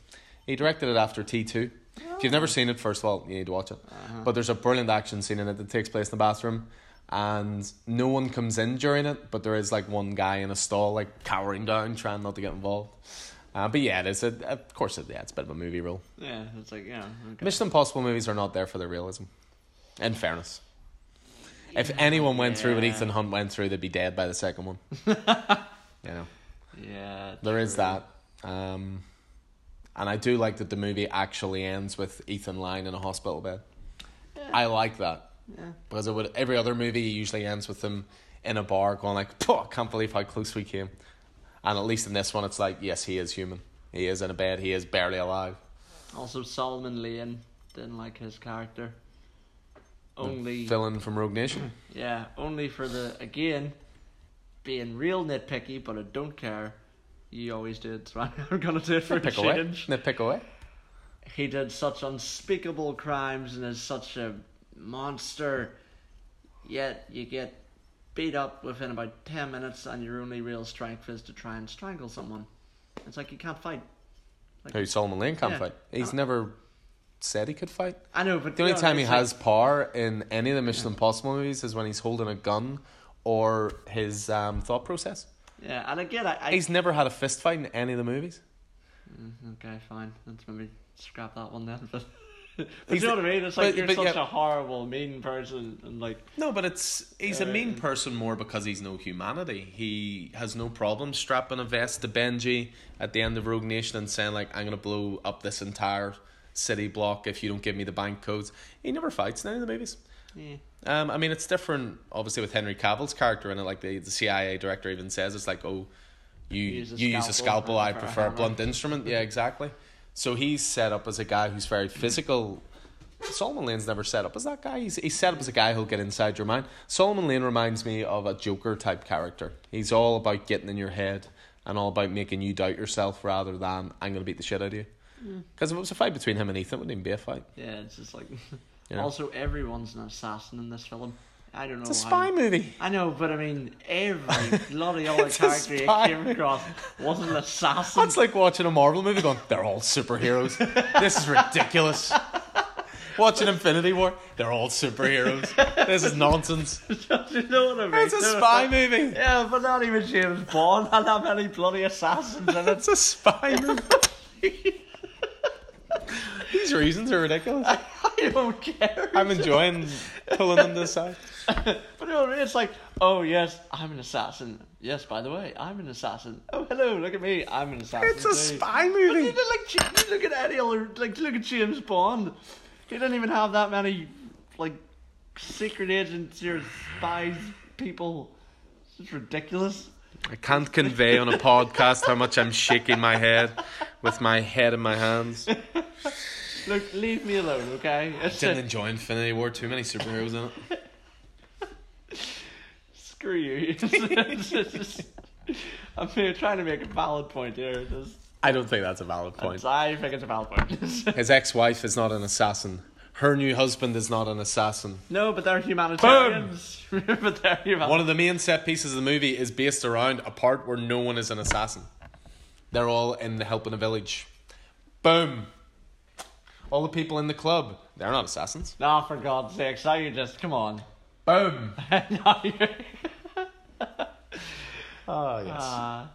Speaker 1: He directed it after T two. If you've never seen it, first of all, you need to watch it.
Speaker 2: Uh-huh.
Speaker 1: But there's a brilliant action scene in it that takes place in the bathroom, and no one comes in during it. But there is like one guy in a stall, like cowering down, trying not to get involved. Uh, but yeah, it is. A, of course, it, yeah, it's a bit of a movie rule.
Speaker 2: Yeah, it's like yeah. Okay.
Speaker 1: Mission Impossible movies are not there for their realism. In fairness. If anyone went through what Ethan Hunt went through, they'd be dead by the second one. you know.
Speaker 2: Yeah,
Speaker 1: There is
Speaker 2: true.
Speaker 1: that. Um, and I do like that the movie actually ends with Ethan lying in a hospital bed.
Speaker 2: Yeah.
Speaker 1: I like that
Speaker 2: Yeah.
Speaker 1: because it would every other movie usually ends with him in a bar going like, "Phew, I can't believe how close we came." And at least in this one, it's like, yes, he is human. He is in a bed. He is barely alive.
Speaker 2: Also, Solomon Lane didn't like his character. Only
Speaker 1: Villain from Rogue Nation.
Speaker 2: yeah, only for the again being real nitpicky, but I don't care. You always did. Right? I'm gonna do it for a
Speaker 1: Pick away.
Speaker 2: change.
Speaker 1: Nitpick away.
Speaker 2: He did such unspeakable crimes and is such a monster. Yet you get beat up within about ten minutes, and your only real strength is to try and strangle someone. It's like you can't fight. Like,
Speaker 1: Who Solomon Lane can't
Speaker 2: Yeah.
Speaker 1: fight. He's never said he could fight.
Speaker 2: I know, but
Speaker 1: The only
Speaker 2: know,
Speaker 1: time he
Speaker 2: like-
Speaker 1: has power in any of the Mission Impossible movies is when he's holding a gun or his um, thought process.
Speaker 2: Yeah, and again, I, I
Speaker 1: He's never had a fist fight in any of the movies.
Speaker 2: Mm, Okay, fine. Let's maybe scrap that one then. But, but you know what I mean? It's like
Speaker 1: but-
Speaker 2: you're
Speaker 1: but
Speaker 2: such
Speaker 1: yeah.
Speaker 2: a horrible, mean person, and like
Speaker 1: No, but it's he's a
Speaker 2: Uh,
Speaker 1: mean person more because he's no humanity. He has no problem strapping a vest to Benji at the end of Rogue Nation and saying like, "I'm gonna blow up this entire city block if you don't give me the bank codes." He never fights in any of the movies.
Speaker 2: Yeah,
Speaker 1: Um, I mean, it's different, obviously, with Henry Cavill's character in it. Like the, the CIA director even says, it's like, oh, you
Speaker 2: Use a
Speaker 1: you use a
Speaker 2: scalpel,
Speaker 1: scalpel,
Speaker 2: I prefer a
Speaker 1: prefer a
Speaker 2: hammer.
Speaker 1: blunt instrument. Yeah, exactly. So he's set up as a guy who's very physical. Solomon Lane's never set up as that guy. He's, he's set up as a guy who'll get inside your mind. Solomon Lane reminds me of a Joker type character. He's all about getting in your head and all about making you doubt yourself rather than I'm going to beat the shit out of you. Because if it was a fight between him and Ethan, it wouldn't even be a fight.
Speaker 2: yeah. It's just like.
Speaker 1: Yeah.
Speaker 2: Also, everyone's an assassin in this film. I don't know.
Speaker 1: It's a
Speaker 2: how-
Speaker 1: spy movie.
Speaker 2: I know, but I mean, every bloody other
Speaker 1: It's
Speaker 2: character you came across was an assassin.
Speaker 1: That's like watching a Marvel movie going, they're all superheroes. this is ridiculous. watching Infinity War, they're all superheroes. This is nonsense.
Speaker 2: you know what I mean?
Speaker 1: It's a spy movie.
Speaker 2: Yeah, but not even James Bond had that many bloody assassins in it.
Speaker 1: It's a spy movie. These reasons are ridiculous.
Speaker 2: I don't care.
Speaker 1: I'm enjoying pulling them to the side.
Speaker 2: But you know what I mean? It's like, oh yes, I'm an assassin. Yes, by the way, I'm an assassin. Oh hello, look at me, I'm an assassin.
Speaker 1: It's a
Speaker 2: too.
Speaker 1: spy
Speaker 2: But you
Speaker 1: movie.
Speaker 2: did like you look at Eddie other like look at James Bond. He didn't even have that many like secret agents or spies people. It's ridiculous.
Speaker 1: I can't convey on a podcast how much I'm shaking my head with my head in my hands.
Speaker 2: Look, leave me alone, okay? It's
Speaker 1: Didn't enjoy Infinity War. Too many superheroes in it.
Speaker 2: screw you. It's just- I'm here trying to make a valid point here. Just,
Speaker 1: I don't think that's a valid point.
Speaker 2: I think it's a valid point.
Speaker 1: His ex-wife is not an assassin. Her new husband is not an assassin.
Speaker 2: no, but they're humanitarians. but they're humanitarians.
Speaker 1: One of the main set pieces of the movie is based around a part where no one is an assassin. They're all in the helping a village. Boom. All the people in the club, they're not assassins.
Speaker 2: No, for God's sake, now you just come on.
Speaker 1: Boom.
Speaker 2: no,
Speaker 1: Oh yes.
Speaker 2: uh,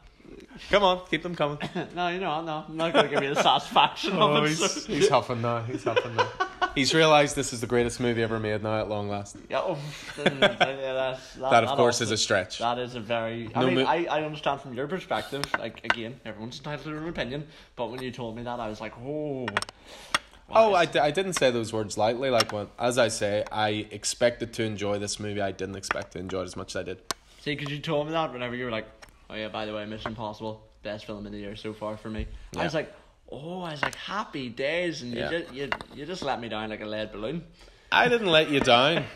Speaker 1: Come on, keep them coming.
Speaker 2: no, you know, no, I'm not going to give you the satisfaction
Speaker 1: Oh,
Speaker 2: of it.
Speaker 1: he's, he's huffing now. He's huffing now. He's realised this is the greatest movie ever made now at long last.
Speaker 2: Yeah, oh, yeah, that,
Speaker 1: That, of course,
Speaker 2: also-
Speaker 1: is a stretch.
Speaker 2: That is a very. I mean,
Speaker 1: mo-
Speaker 2: I, I understand from your perspective. Like again, everyone's entitled to their own opinion. But when you told me that, I was like, oh.
Speaker 1: Oh, I, d- I didn't say those words lightly. Like, when, as I say, I expected to enjoy this movie. I didn't expect to enjoy it as much as I did.
Speaker 2: See, because you told me that whenever you were like, oh yeah, by the way, Mission Impossible, best film of the year so far for me. I was like, oh, I was like, happy days, and
Speaker 1: Yeah.
Speaker 2: you just you, you just let me down like a lead balloon.
Speaker 1: I didn't let you down.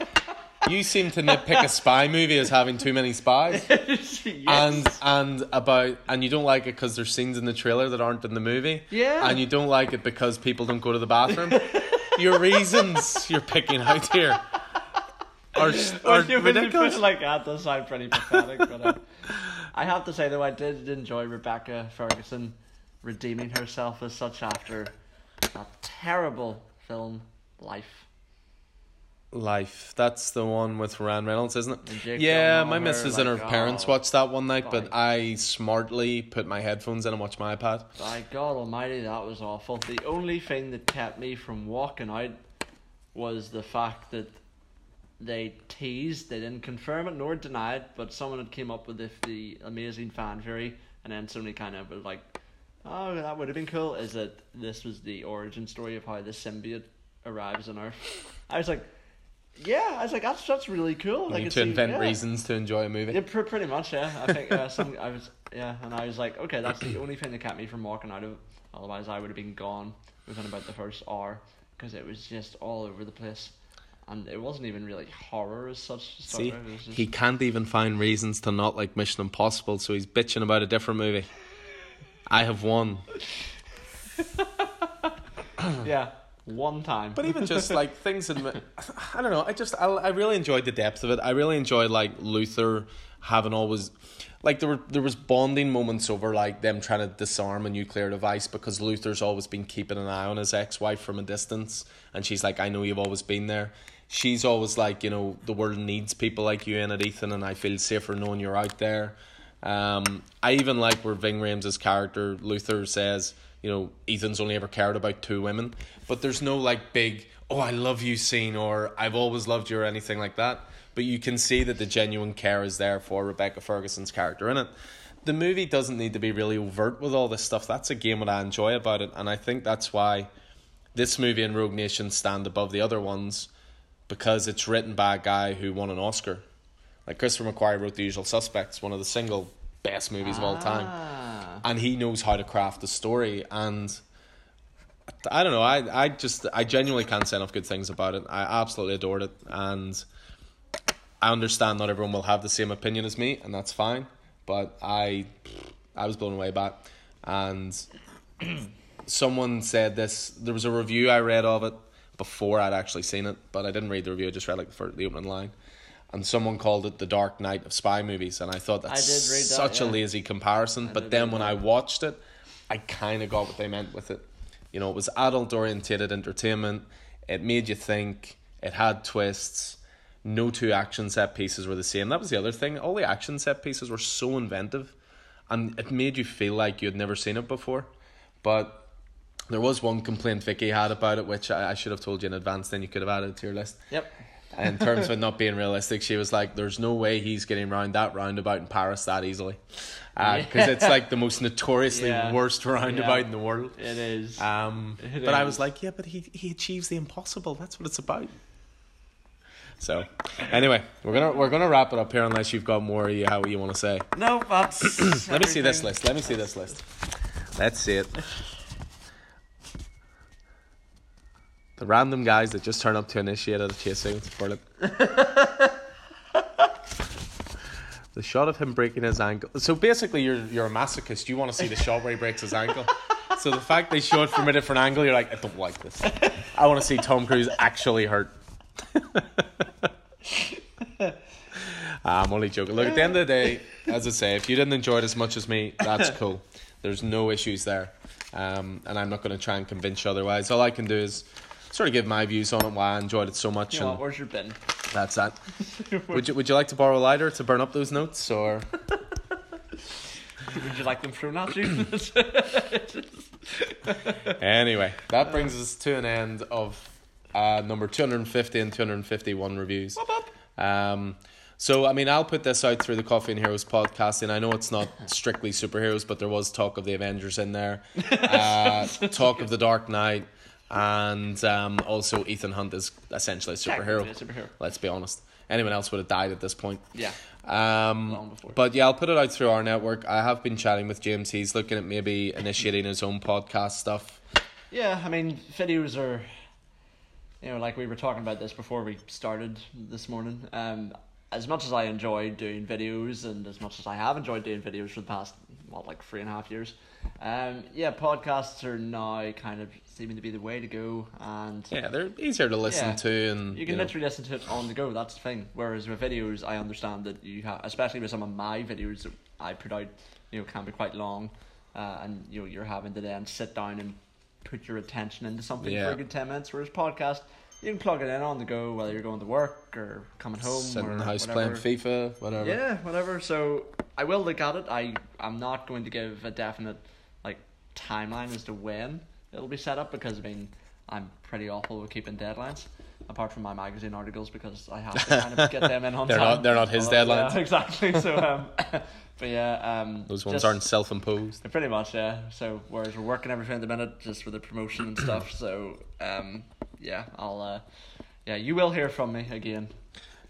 Speaker 1: You seem to nitpick a spy movie as having too many spies,
Speaker 2: yes.
Speaker 1: and and about and you don't like it because there's scenes in the trailer that aren't in the movie.
Speaker 2: Yeah.
Speaker 1: And you don't like it because people don't go to the bathroom. Your reasons you're picking out here are, are
Speaker 2: When you- when you
Speaker 1: ridiculous.
Speaker 2: put like that does sound pretty pathetic, but uh, I have to say though I did enjoy Rebecca Ferguson redeeming herself as such after that terrible film Life.
Speaker 1: Life. That's the one with Ryan Reynolds, isn't it?
Speaker 2: Jake
Speaker 1: Yeah, my missus and her
Speaker 2: like, oh,
Speaker 1: parents
Speaker 2: oh,
Speaker 1: watched that one night, but I smartly put my headphones in and watched my iPad.
Speaker 2: By God Almighty, that was awful. The only thing that kept me from walking out was the fact that they teased, they didn't confirm it nor deny it, but someone had came up with the, the amazing fan theory, and then somebody kind of was like, "Oh, that would have been cool." Is that this was the origin story of how the symbiote arrives on Earth? I was like, "Yeah," I was like, "That's that's really cool."
Speaker 1: You
Speaker 2: I
Speaker 1: need
Speaker 2: could
Speaker 1: to
Speaker 2: see-
Speaker 1: invent
Speaker 2: yeah.
Speaker 1: reasons to enjoy a movie.
Speaker 2: Yeah, pr- pretty much. Yeah, I think uh, some. I was yeah, and I was like, okay, that's the only thing that kept me from walking out of. it. Otherwise, I would have been gone within about the first hour because it was just all over the place, and it wasn't even really horror as such.
Speaker 1: See,
Speaker 2: just-
Speaker 1: he can't even find reasons to not like Mission Impossible, so he's bitching about a different movie. I have won.
Speaker 2: yeah, one time.
Speaker 1: But even just like things in, I don't know. I just I, I really enjoyed the depth of it. I really enjoyed like Luther having always, like there were there was bonding moments over like them trying to disarm a nuclear device because Luther's always been keeping an eye on his ex wife from a distance, and she's like, I know you've always been there. She's always like, you know, the world needs people like you in it, Ethan, and I feel safer knowing you're out there. Um, I even like where Ving Rhames' character Luther says, you know, Ethan's only ever cared about two women, but there's no like big, oh, I love you scene or I've always loved you or anything like that. But you can see that the genuine care is there for Rebecca Ferguson's character in it. The movie doesn't need to be really overt with all this stuff. That's again what I enjoy about it, and I think that's why this movie and Rogue Nation stand above the other ones because it's written by a guy who won an Oscar. Like Christopher McQuarrie wrote The Usual Suspects, one of the single best movies of all time
Speaker 2: ah.
Speaker 1: And he knows how to craft the story and I don't know I I just I genuinely can't say enough good things about it. I absolutely adored it and I understand not everyone will have the same opinion as me and that's fine but I I was blown away by it. And someone said this there was a review I read of it before I'd actually seen it but I didn't read the review I just read like the, first, the opening line and someone called it the dark Knight of spy movies and I thought that's
Speaker 2: that,
Speaker 1: such a lazy comparison. But then when
Speaker 2: that.
Speaker 1: I watched it I kind of got what they meant with it. You know it was adult orientated entertainment. It made you think. It had twists. No two action set pieces were the same. That was the other thing. All the action set pieces were so inventive and it made you feel like you had never seen it before. But there was one complaint Vicky had about it which I, I should have told you in advance then you could have added it to your list.
Speaker 2: Yep.
Speaker 1: In terms of it not being realistic, she was like, "There's no way he's getting round that roundabout in Paris that easily," because it's like the most notoriously
Speaker 2: Yeah.
Speaker 1: worst roundabout
Speaker 2: Yeah.
Speaker 1: in the world.
Speaker 2: It is.
Speaker 1: Um,
Speaker 2: It
Speaker 1: but I was like, "Yeah, but he he achieves the impossible. That's what it's about." So, anyway, we're gonna we're gonna wrap it up here unless you've got more you how you want to say.
Speaker 2: no, that's.
Speaker 1: Let me see this list. Let me see this list. Let's see it. The random guys that just turn up to initiate a chase sequence for it. The shot of him breaking his ankle. So basically, you're you're a masochist. You want to see the shot where he breaks his ankle. So the fact they show it from a different angle, you're like, I don't like this. I want to see Tom Cruise actually hurt. I'm only joking. Look, at the end of the day, as I say, if you didn't enjoy it as much as me, that's cool. There's no issues there, um, and I'm not going to try and convince you otherwise. All I can do is sort of give my views on it, why I enjoyed it so much,
Speaker 2: You know,
Speaker 1: and
Speaker 2: where's your bin?
Speaker 1: that's that. would you Would you like to borrow a lighter to burn up those notes, or?
Speaker 2: Would you like them thrown at you?
Speaker 1: Anyway, that brings us to an end of uh, number 250 and 251 reviews. Um, so, I mean, I'll put this out through the Coffee and Heroes podcast, and I know it's not strictly superheroes, but there was talk of the Avengers in there, uh, talk of the Dark Knight, and um, also Ethan Hunt is essentially a superhero.
Speaker 2: A superhero.
Speaker 1: Let's be honest. Anyone else would have died at this point.
Speaker 2: yeah.
Speaker 1: Um,
Speaker 2: Long before.
Speaker 1: but yeah, I'll put it out through our network. I have been chatting with James. He's looking at maybe initiating his own podcast stuff.
Speaker 2: Yeah, I mean, videos are, you know, like we were talking about this before we started this morning. Um, as much as I enjoy doing videos, and as much as I have enjoyed doing videos for the past, what, like three and a half years, um, yeah, podcasts are now kind of seeming to be the way to go, and
Speaker 1: Yeah, they're easier to listen
Speaker 2: Yeah.
Speaker 1: to, and
Speaker 2: you can
Speaker 1: know,
Speaker 2: literally listen to it on the go. That's the thing. Whereas with videos, I understand that you have, especially with some of my videos that I put out, you know, can be quite long, uh, and you know you're having to then sit down and put your attention into something for a good ten minutes. Whereas podcast, you can plug it in on the go, whether you're going to work or coming home
Speaker 1: sitting
Speaker 2: or
Speaker 1: in the house
Speaker 2: whatever.
Speaker 1: playing FIFA, whatever.
Speaker 2: Yeah, whatever. So I will look at it. I I'm not going to give a definite like timeline as to when it'll be set up because I mean I'm pretty awful with keeping deadlines. Apart from my magazine articles, because I have to kind of get them in on
Speaker 1: They're
Speaker 2: time.
Speaker 1: not- they're not his
Speaker 2: Well,
Speaker 1: deadlines.
Speaker 2: Yeah, exactly. So, um, but yeah, um,
Speaker 1: Those ones
Speaker 2: just-
Speaker 1: aren't self-imposed.
Speaker 2: Pretty much, yeah. So whereas we're working everything at the minute, just for the promotion and stuff. So, um, yeah, I'll, uh, yeah, you will hear from me again.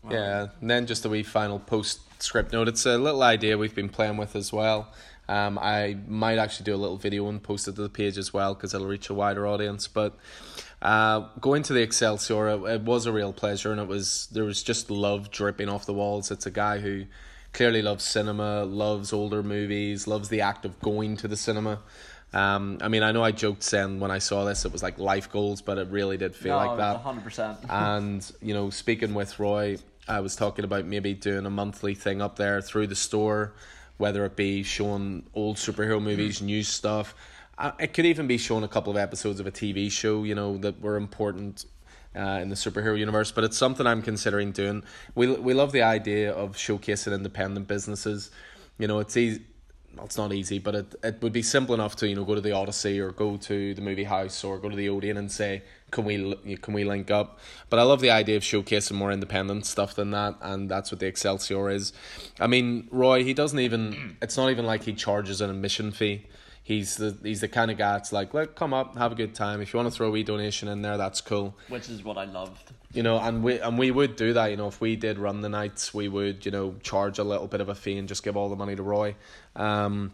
Speaker 1: Yeah, and then just a wee final postscript note. It's a little idea we've been playing with as well. Um, I might actually do a little video and post it to the page as well because it'll reach a wider audience. But uh, going to the Excelsior, it, it was a real pleasure, and it was there was just love dripping off the walls. It's a guy who clearly loves cinema, loves older movies, loves the act of going to the cinema. Um, I mean, I know I joked saying when I saw this it was like life goals, but it really did feel
Speaker 2: no,
Speaker 1: like that.
Speaker 2: hundred percent.
Speaker 1: And you know, speaking with Roy, I was talking about maybe doing a monthly thing up there through the store, whether it be showing old superhero movies, new stuff. It could even be showing a couple of episodes of a TV show, you know, that were important uh, in the superhero universe. But it's something I'm considering doing. We we love the idea of showcasing independent businesses. You know, it's easy. Well, it's not easy, but it, it would be simple enough to you know go to the Odyssey or go to the movie house or go to the Odeon and say can we can we link up? But I love the idea of showcasing more independent stuff than that, and that's what the Excelsior is. I mean, Roy, he doesn't even. It's not even like he charges an admission fee. He's the he's the kind of guy that's like, look, come up, have a good time. If you want to throw a wee donation in there, that's cool
Speaker 2: Which is what I loved.
Speaker 1: You know, and we and we would do that. You know, if we did run the nights, we would you know charge a little bit of a fee and just give all the money to Roy, um,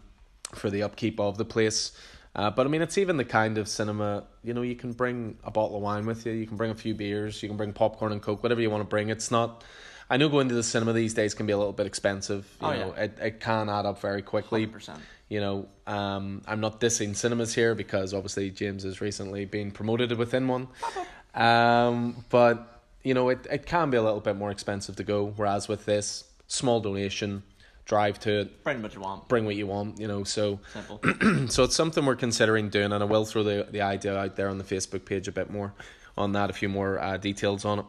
Speaker 1: for the upkeep of the place. Uh, but I mean, it's even the kind of cinema. You know, you can bring a bottle of wine with you. You can bring a few beers. You can bring popcorn and coke, whatever you want to bring. It's not. I know going to the cinema these days can be a little bit expensive. You
Speaker 2: Oh,
Speaker 1: know,
Speaker 2: yeah.
Speaker 1: it it can add up very quickly.
Speaker 2: Hundred percent.
Speaker 1: You know, um, I'm not dissing cinemas here because obviously James has recently been promoted within one. Um, but you know, it, it can be a little bit more expensive to go. Whereas with this small donation, drive to it,
Speaker 2: Bring what you want.
Speaker 1: bring what you want. You know, so
Speaker 2: Simple.
Speaker 1: so it's something we're considering doing, and I will throw the the idea out there on the Facebook page a bit more on that, a few more uh, details on it.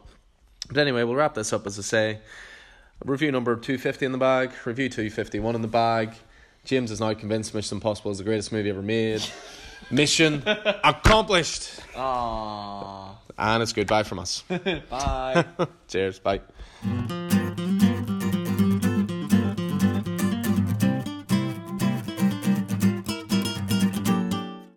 Speaker 1: But anyway, we'll wrap this up as I say. Review number 250 in the bag, review 251 in the bag. James is now convinced Mission Impossible is the greatest movie ever made. Mission accomplished.
Speaker 2: Ah,
Speaker 1: And it's goodbye from us.
Speaker 2: bye.
Speaker 1: Cheers. Bye.